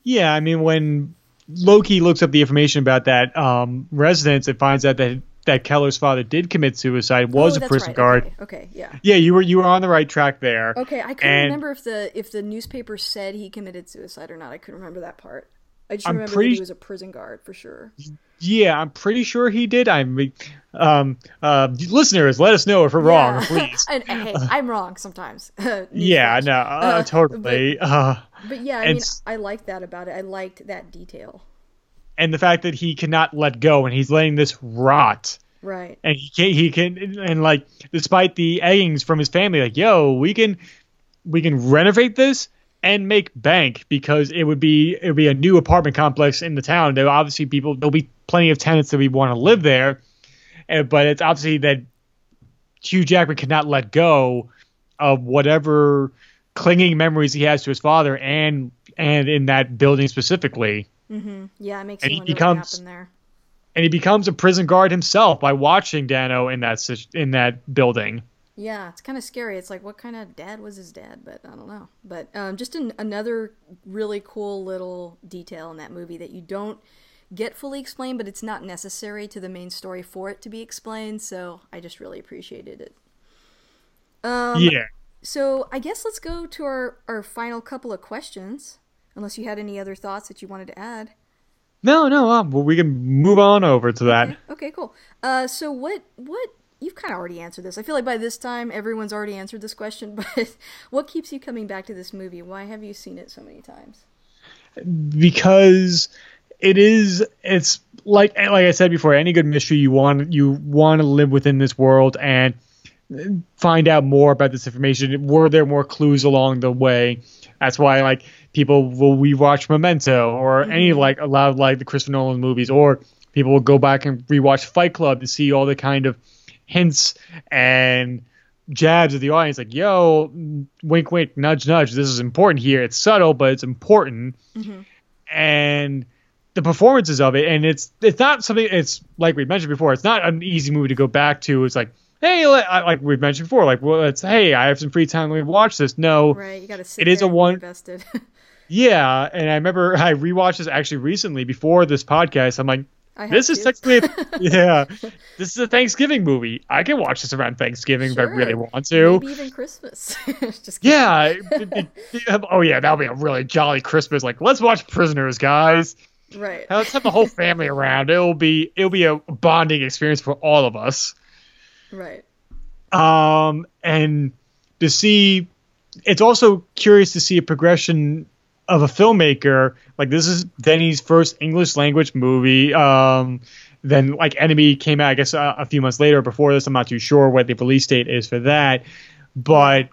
Yeah, I mean when Loki looks up the information about that um, residence, and finds out that that Keller's father did commit suicide was oh, a prison right. guard. Okay. okay. yeah. Yeah, you were you were on the right track there. Okay, I couldn't and remember if the if the newspaper said he committed suicide or not. I couldn't remember that part. I just I'm remember pretty, that he was a prison guard for sure. Yeah, I'm pretty sure he did. I'm um uh listeners, let us know if we're yeah. wrong, please. <laughs> and, hey, I'm wrong sometimes. <laughs> yeah, no, uh, uh, totally. <laughs> But, uh, but yeah, I mean, I liked that about it. I liked that detail and the fact that he cannot let go and he's letting this rot. Right. And he can he can and like despite the eggings from his family, like, yo, we can we can renovate this and make bank because it would be it would be a new apartment complex in the town. There obviously people there'll be plenty of tenants that we want to live there. Uh, but it's obviously that Hugh Jackman cannot let go of whatever clinging memories he has to his father and and in that building specifically. Mm-hmm. Yeah, it makes and he becomes, there. And he becomes a prison guard himself by watching Dano in that in that building. Yeah, it's kind of scary. It's like, what kind of dad was his dad? But I don't know. But um, just an, another really cool little detail in that movie that you don't get fully explained, but it's not necessary to the main story for it to be explained. So I just really appreciated it. Um, yeah. So I guess let's go to our, our final couple of questions unless you had any other thoughts that you wanted to add. No, no, um, well, we can move on over to that. Okay, okay cool. Uh, so what what you've kind of already answered this. I feel like by this time everyone's already answered this question, <laughs> but what keeps you coming back to this movie? Why have you seen it so many times? Because it is it's like like I said before, any good mystery you want you want to live within this world and find out more about this information. Were there more clues along the way? That's why like people will rewatch Memento or mm-hmm. any like a lot of like the Christopher Nolan movies, or people will go back and rewatch Fight Club to see all the kind of hints and jabs of the audience, like "Yo, wink, wink, nudge, nudge. This is important here. It's subtle, but it's important." Mm-hmm. And the performances of it, and it's it's not something. It's like we mentioned before. It's not an easy movie to go back to. It's like hey, like we've mentioned before, like well, it's hey, I have some free time. Let me watch this. No, right? You got to sit. It is a one. Invested. <laughs> yeah, and I remember I rewatched this actually recently before this podcast. I'm like, this is technically <laughs> yeah, this is a Thanksgiving movie. I can watch this around Thanksgiving sure. if I really want to. Maybe even Christmas. <laughs> Just yeah. It, it, it, oh yeah, that'll be a really jolly Christmas. Like, let's watch Prisoners, guys. Right. Let's have the whole family around. It'll be it'll be a bonding experience for all of us. Right. Um, and to see, it's also curious to see a progression of a filmmaker. Like this is Denis's first English language movie. Um, then like Enemy came out, I guess, uh, a few months later. Before this, I'm not too sure what the release date is for that, but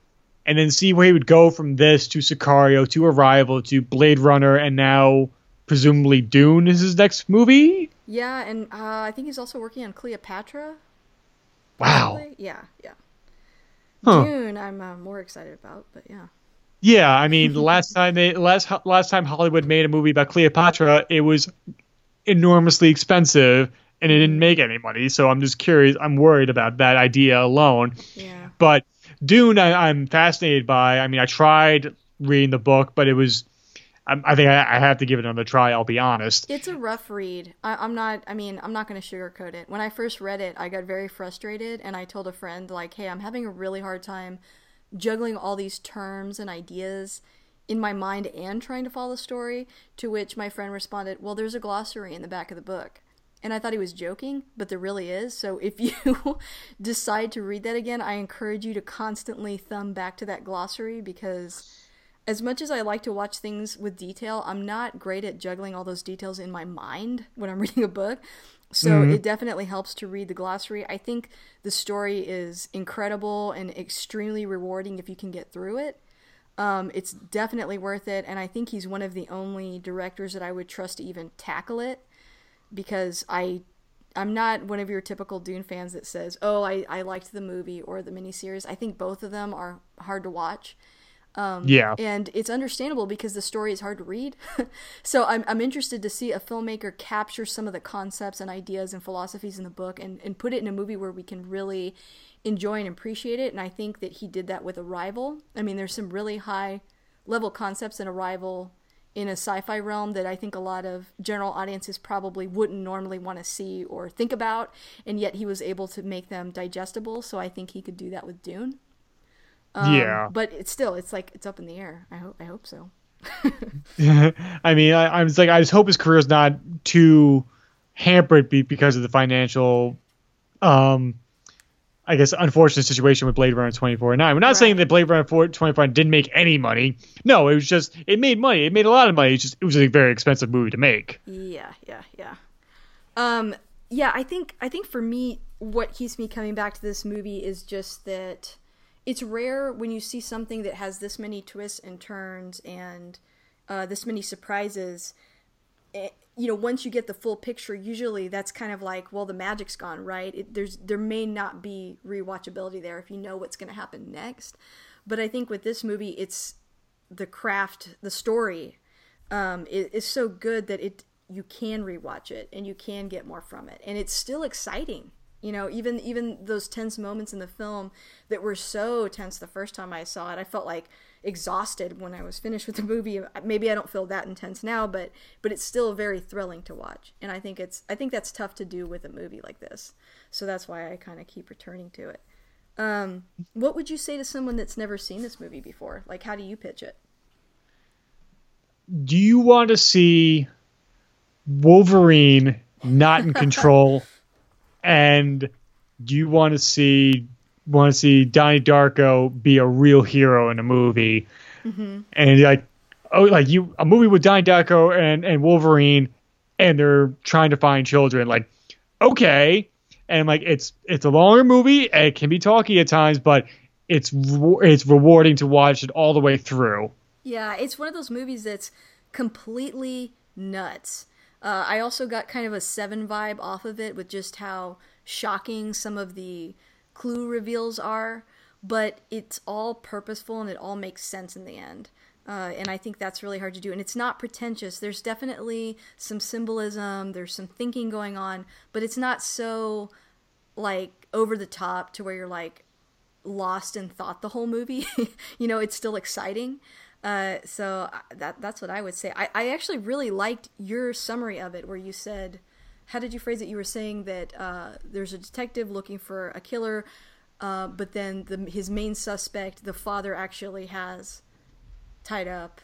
and then see where he would go from this to Sicario to Arrival to Blade Runner, and now presumably Dune is his next movie. Yeah, and uh, I think he's also working on Cleopatra. Wow. Yeah, yeah. Huh. Dune, I'm uh, more excited about, but yeah. Yeah, I mean, <laughs> last time they last last time Hollywood made a movie about Cleopatra, it was enormously expensive and it didn't make any money. So I'm just curious. I'm worried about that idea alone. Yeah. But Dune, I, I'm fascinated by. I mean, I tried reading the book, but it was I, think I, I, have to give it another try. I'll be honest. It's a rough read. I, am not. I mean, I'm not going to sugarcoat it. When I first read it, I got very frustrated, and I told a friend like, "Hey, I'm having a really hard time juggling all these terms and ideas." in my mind and trying to follow the story to which my friend responded well there's a glossary in the back of the book and I thought he was joking, but there really is. So if you <laughs> decide to read that again, I encourage you to constantly thumb back to that glossary because as much as I like to watch things with detail, I'm not great at juggling all those details in my mind when I'm <laughs> reading a book. So mm-hmm. it definitely helps to read the glossary. I think the story is incredible and extremely rewarding if you can get through it. Um, it's definitely worth it, and I think he's one of the only directors that I would trust to even tackle it because I I'm not one of your typical Dune fans that says, "Oh, I, I liked the movie or the miniseries." I think both of them are hard to watch. Um, yeah. And it's understandable because the story is hard to read. <laughs> so I'm, I'm interested to see a filmmaker capture some of the concepts and ideas and philosophies in the book and, and put it in a movie where we can really enjoy and appreciate it. And I think that he did that with Arrival. I mean, there's some really high level concepts in Arrival in a sci-fi realm that I think a lot of general audiences probably wouldn't normally want to see or think about, and yet he was able to make them digestible. So I think he could do that with Dune. Um, yeah, but it's still it's like it's up in the air. I hope I hope so. <laughs> <laughs> I mean, I, I was like, I just hope his career is not too hampered because of the financial, um, I guess, unfortunate situation with Blade Runner 2049. We're not right. saying that Blade Runner 2049 didn't make any money. No, it was just it made money. It made a lot of money. It's just it was a very expensive movie to make. Yeah, yeah, yeah. Um, yeah, I think I think for me, what keeps me coming back to this movie is just that it's rare when you see something that has this many twists and turns and uh, this many surprises. It, eh, you know, once you get the full picture, usually that's kind of like, well, the magic's gone, right? It, there's there may not be rewatchability there if you know what's going to happen next. But I think with this movie, it's the craft, the story um, is, is so good that it you can rewatch it and you can get more from it, and it's still exciting you know even even those tense moments in the film that were so tense the first time i saw it i felt like exhausted when i was finished with the movie. Maybe i don't feel that intense now but but it's still very thrilling to watch. And i think it's i think that's tough to do with a movie like this. So that's why i kind of keep returning to it. Um, what would you say to someone that's never seen this movie before? Like how do you pitch it? Do you want to see Wolverine not in control, <laughs> and you want to see want to see Donnie Darko be a real hero in a movie, mm-hmm. and like oh like you a movie with Donnie Darko and and Wolverine, and they're trying to find children like okay, and like it's it's a longer movie, it can be talky at times, but it's it's rewarding to watch it all the way through. Yeah, it's one of those movies that's completely nuts. Uh, I also got kind of a Seven vibe off of it with just how shocking some of the clue reveals are, but it's all purposeful and it all makes sense in the end. Uh, and I think that's really hard to do. And it's not pretentious. There's definitely some symbolism, there's some thinking going on, but it's not so like over the top to where you're like lost in thought the whole movie. <laughs> you know, it's still exciting. Uh, so that that's what I would say. I, I actually really liked your summary of it, where you said, "How did you phrase it?" You were saying that uh, there's a detective looking for a killer, uh, but then the, his main suspect, the father, actually has tied up.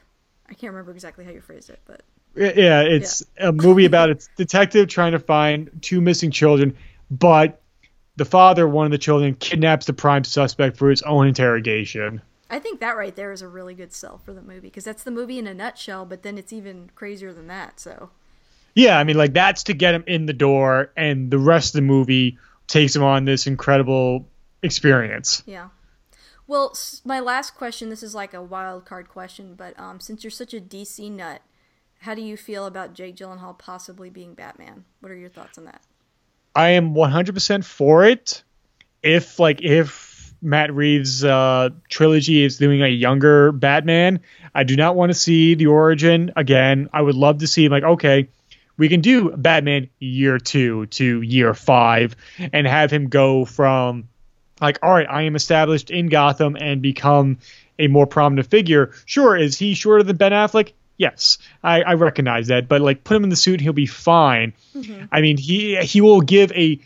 I can't remember exactly how you phrased it, but yeah, it's yeah. a movie about a detective trying to find two missing children, but the father, one of the children, kidnaps the prime suspect for his own interrogation. I think that right there is a really good sell for the movie because that's the movie in a nutshell, but then it's even crazier than that. So, yeah, I mean, like that's to get him in the door, and the rest of the movie takes him on this incredible experience. Yeah. Well, my last question. This is like a wild card question, but um, since you're such a DC nut, how do you feel about Jake Gyllenhaal possibly being Batman? What are your thoughts on that? I am 100% for it. If like if Matt Reeves' uh, trilogy is doing a younger Batman. I do not want to see the origin again. I would love to see like okay, we can do Batman year two to year five and have him go from like all right, I am established in Gotham and become a more prominent figure. Sure, is he shorter than Ben Affleck? Yes, I, I recognize that, but like put him in the suit, he'll be fine. Mm-hmm. I mean, he he will give a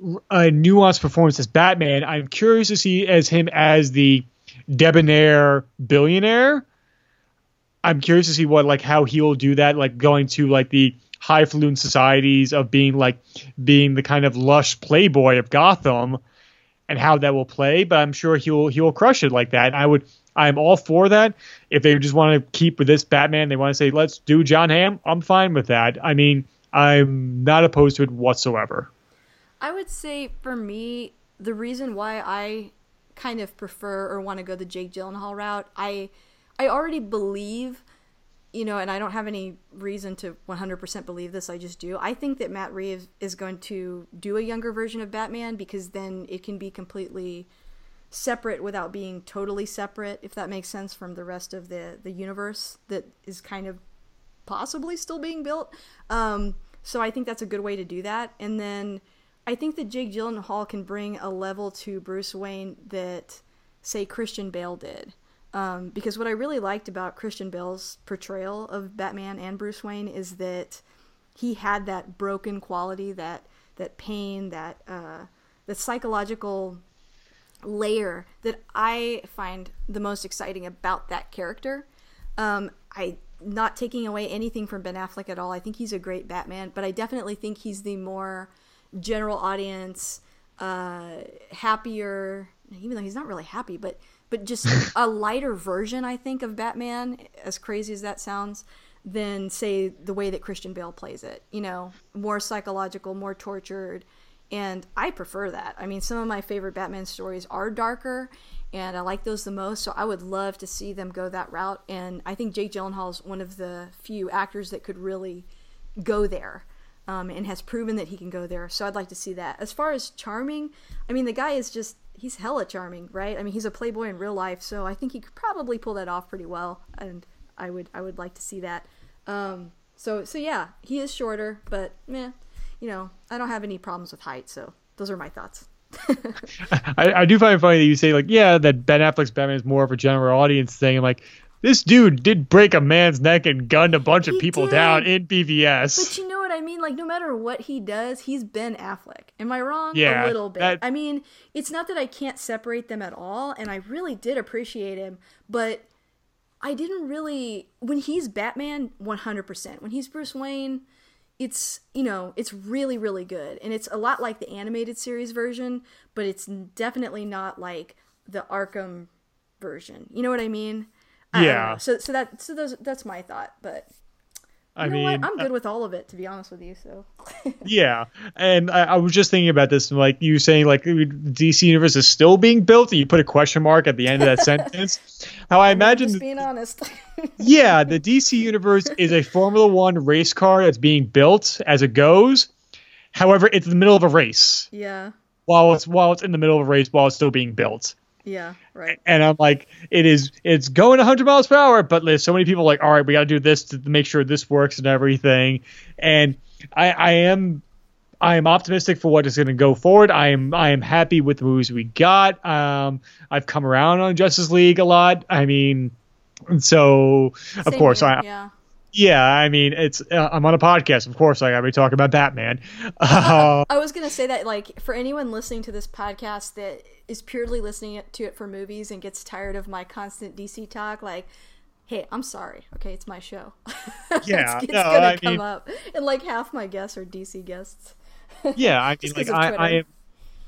a nuanced performance as Batman. I'm curious to see as him as the debonair billionaire. I'm curious to see what like how he'll do that, like going to like the highfalutin societies of being like being the kind of lush playboy of Gotham, and how that will play. But I'm sure he'll he'll crush it like that. And I would I'm all for that. If they just want to keep with this Batman, they want to say let's do Jon Hamm. I'm fine with that. I mean, I'm not opposed to it whatsoever. I would say for me, the reason why I kind of prefer or want to go the Jake Gyllenhaal route, I I already believe, you know, and I don't have any reason to 100% believe this. I just do. I think that Matt Reeves is going to do a younger version of Batman because then it can be completely separate without being totally separate, if that makes sense from the rest of the the universe that is kind of possibly still being built. Um, so I think that's a good way to do that. And then I think that Jake Gyllenhaal can bring a level to Bruce Wayne that, say, Christian Bale did. Um, because what I really liked about Christian Bale's portrayal of Batman and Bruce Wayne is that he had that broken quality, that that pain, that uh, the psychological layer that I find the most exciting about that character. Um, I not taking away anything from Ben Affleck at all. I think he's a great Batman, but I definitely think he's the more general audience uh, happier even though he's not really happy but but just <laughs> a lighter version i think of batman as crazy as that sounds than say the way that christian bale plays it you know more psychological more tortured and i prefer that. I mean some of my favorite batman stories are darker and i like those the most so i would love to see them go that route and i think jake gyllenhaal is one of the few actors that could really go there um, and has proven that he can go there. So I'd like to see that. As far as charming, I mean, the guy is just, he's hella charming, right? I mean, he's a playboy in real life, so I think he could probably pull that off pretty well. And I would, I would like to see that. Um, so, so yeah, he is shorter, but meh, you know, I don't have any problems with height. So those are my thoughts. <laughs> I, I, do find it funny that you say like, yeah, that Ben Affleck's Batman is more of a general audience thing. I'm like, this dude did break a man's neck and gunned a bunch he of people did. down in BVS. But you know what I mean? Like, no matter what he does, he's Ben Affleck. Am I wrong? Yeah, a little bit. That... I mean, it's not that I can't separate them at all, and I really did appreciate him, but I didn't really. When he's Batman, 100%. When he's Bruce Wayne, it's you know it's really really good and it's a lot like the animated series version but it's definitely not like the arkham version you know what i mean I- I don't Yeah. so so that so those, that's my thought but I know mean, what? I'm good uh, with all of it to be honest with you so <laughs> Yeah, and I, I was just thinking about this, and like you saying, like the DC universe is still being built, and you put a question mark at the end of that <laughs> sentence. How I imagine, just being honest <laughs> yeah, the DC universe is a Formula One race car that's being built as it goes. However, it's in the middle of a race yeah while it's while it's in the middle of a race while it's still being built. Yeah right And I'm like, it is, it's going 100 miles per hour, but there's so many people like, all right, we got to do this to make sure this works and everything. And I, I am, I am optimistic for what is going to go forward. I am, I am happy with the movies we got. Um, I've come around on Justice League a lot. I mean, so of course here, I, yeah yeah, I mean, it's, uh, I'm on a podcast, of course, I got to be talking about Batman. Uh, I was gonna say that, like, for anyone listening to this podcast that is purely listening to it for movies and gets tired of my constant DC talk, like, hey, I'm sorry. Okay, it's my show. <laughs> Yeah, it's, it's no, gonna I come mean- up, and like half my guests are DC guests. yeah, I <laughs> mean, like I, I am,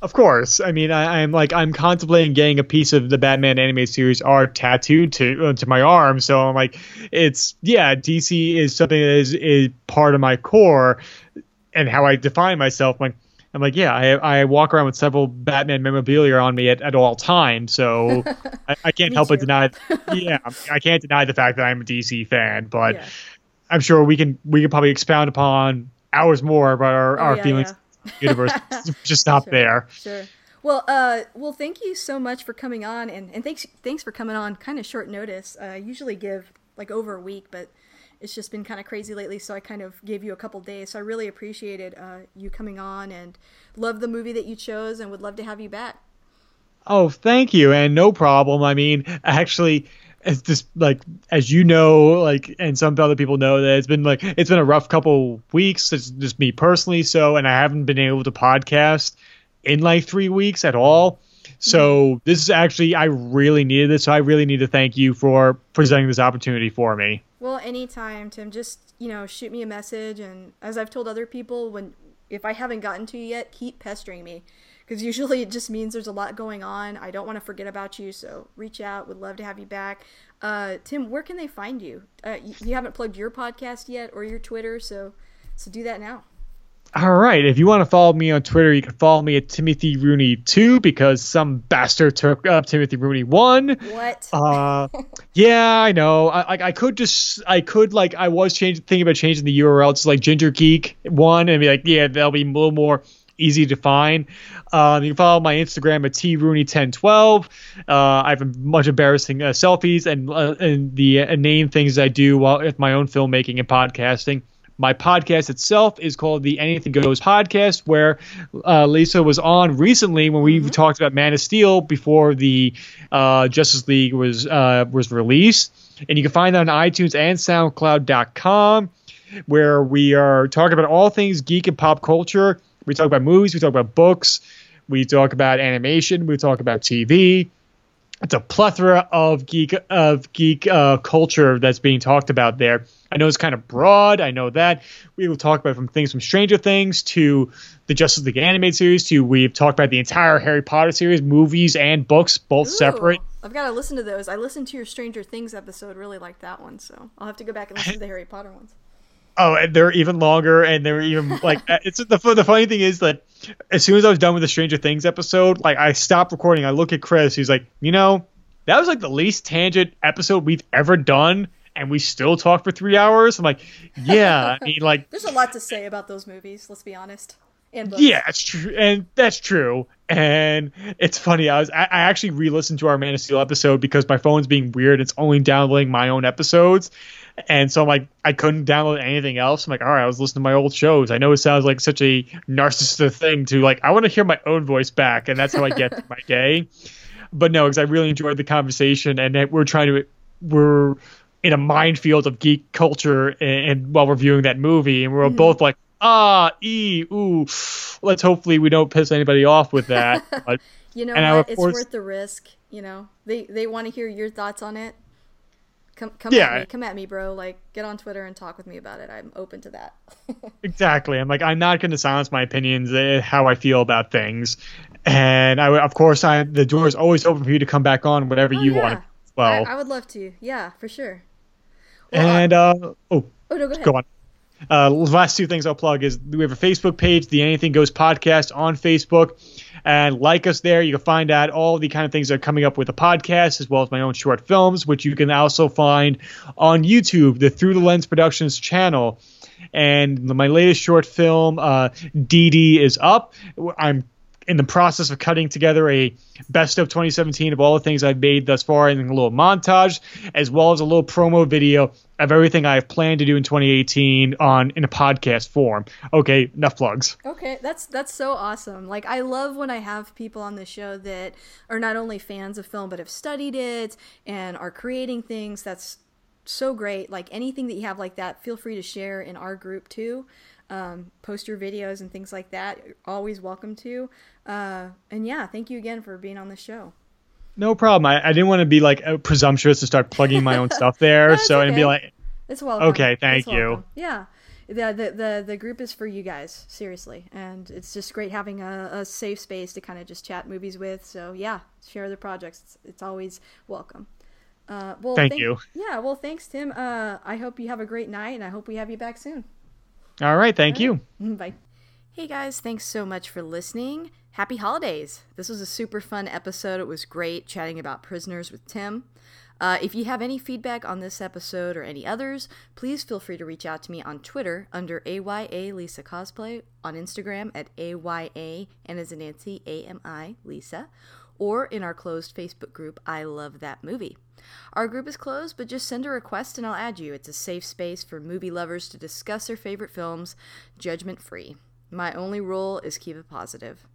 of course. I mean, I, I'm like I'm contemplating getting a piece of the Batman animated series art tattooed to uh, to my arm. So I'm like, it's yeah, DC is something that is is part of my core and how I define myself. Like, I'm like, yeah, I I walk around with several Batman memorabilia on me at, at all times. So <laughs> I, I can't help but deny. <laughs> Yeah, I can't deny the fact that I'm a DC fan, but. yeah. I'm sure we can we can probably expound upon hours more about our, Oh, our yeah, feelings yeah. Universe. <laughs> Just stop Sure. there. Sure. Well, uh, well, thank you so much for coming on, and, and thanks thanks for coming on kind of short notice. Uh, I usually give like over a week, but it's just been kind of crazy lately, so I kind of gave you a couple days. So I really appreciated uh, you coming on, and love the movie that you chose, and would love to have you back. Oh, thank you, and no problem. I mean, actually, it's just like as you know, like, and some other people know that it's been like it's been a rough couple weeks. It's just me personally, so, and I haven't been able to podcast in like three weeks at all. So mm-hmm. this is actually I really needed this. So I really need to thank you for presenting this opportunity for me. Well, anytime, Tim. Just you know, shoot me a message, and as I've told other people, when if I haven't gotten to you yet, keep pestering me, because usually it just means there's a lot going on. I don't want to forget about you, so reach out. Would love to have you back. Uh, Tim, where can they find you? Uh, you? You haven't plugged your podcast yet or your Twitter, so so do that now. All right. If you want to follow me on Twitter, you can follow me at Timothy Rooney two because some bastard took up Timothy Rooney one. What? Uh, <laughs> yeah, I know. I, I I could just I could like I was changing thinking about changing the URL to like Ginger Geek one and be like yeah that'll be a little more easy to find. Um, you can follow my Instagram at trooney1012. Uh, I have a bunch of embarrassing uh, selfies and uh, and the name things I do while with my own filmmaking and podcasting. My podcast itself is called the Anything Goes podcast, where uh, Lisa was on recently when we talked about Man of Steel before the uh, Justice League was uh, was released, and you can find that on iTunes and SoundCloud.com, where we are talking about all things geek and pop culture. We talk about movies, we talk about books, we talk about animation, we talk about TV. It's a plethora of geek of geek uh, culture that's being talked about there. I know it's kind of broad. I know that we will talk about from things from Stranger Things to the Justice League animated series to we've talked about the entire Harry Potter series, movies and books, both separate. I've got to listen to those. I listened to your Stranger Things episode. Really liked that one, so I'll have to go back and listen to the Harry Potter ones. Oh, and they're even longer, and they're even <laughs> like uh, it's the the funny thing is that as soon as I was done with the Stranger Things episode, like I stopped recording. I look at Chris, he's like, you know, that was like the least tangent episode we've ever done, and we still talked for three hours. I'm like, yeah, I <laughs> mean, like, There's a lot to say about those movies. Let's be honest. And books. yeah, it's true, and that's true. And it's funny. I was I, I actually re-listened to our Man of Steel episode because my phone's being weird. It's only downloading my own episodes. And so I'm like, I couldn't download anything else. I'm like, all right, I was listening to my old shows. I know it sounds like such a narcissistic thing to like, I want to hear my own voice back, and that's how I get through my <laughs> day. But no, because I really enjoyed the conversation, and we're trying to, we're in a minefield of geek culture, and, and while reviewing that movie, and we're both like, ah, e, ooh. Let's hopefully we don't piss anybody off with that. But <laughs> You know what? It's course- worth the risk. You know, they they want to hear your thoughts on it. Come come Yeah. at me, come at me, bro. Like get on Twitter and talk with me about it. I'm open to that. <laughs> Exactly. I'm like, I'm not going to silence my opinions, uh, how I feel about things, and I, of course, I the door is always open for you to come back on whenever Oh, you yeah. want Well, I, I would love to. Yeah, for sure. Well, and uh, oh, Oh no, go ahead. go on. Uh, last two things I'll plug is we have a Facebook page, the Anything Goes podcast on Facebook, and like us there. You can find out all the kind of things that are coming up with the podcast, as well as my own short films, which you can also find on YouTube, the Through the Lens Productions channel. And my latest short film, uh, DD, is up. I'm in the process of cutting together a best of 2017 of all the things I've made thus far and a little montage, as well as a little promo video of everything I have planned to do in 2018 on in a podcast form. Okay, enough plugs. Okay, that's that's so awesome. Like I love when I have people on the show that are not only fans of film but have studied it and are creating things. That's so great. Like anything that you have like that, feel free to share in our group too. Um, post your videos and things like that. You're always welcome to. Uh, and yeah, thank you again for being on the show. No problem. I, I didn't want to be like uh, presumptuous to start plugging my own stuff there. <laughs> That's so and be like, It's welcome. Okay, thank It's you. welcome. Yeah. The, the the the group is for you guys, seriously, and it's just great having a, a safe space to kind of just chat movies with. So yeah, share the projects. It's, it's always welcome. Uh, well, Thank you. Yeah, well, thanks, Tim. Uh, I hope you have a great night, and I hope we have you back soon. All right, thank you. <laughs> Bye. Hey guys, thanks so much for listening. Happy holidays. This was a super fun episode. It was great chatting about prisoners with Tim. Uh, if you have any feedback on this episode or any others, please feel free to reach out to me on Twitter under AYA Lisa Cosplay, on Instagram at AYA and as in Nancy AMI Lisa, or in our closed Facebook group I Love That Movie. Our group is closed, but just send a request and I'll add you. It's a safe space for movie lovers to discuss their favorite films, judgment free. My only rule is keep it positive.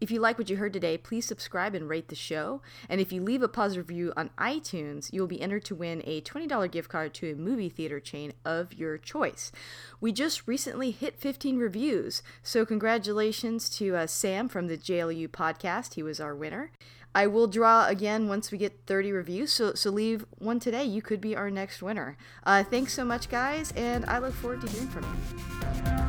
If you like what you heard today, please subscribe and rate the show. And if you leave a positive review on iTunes, you'll be entered to win a $20 gift card to a movie theater chain of your choice. We just recently hit 15 reviews, so congratulations to uh, Sam from the JLU podcast. He was our winner. I will draw again once we get 30 reviews, so, so leave one today. You could be our next winner. Uh, thanks so much, guys, and I look forward to hearing from you.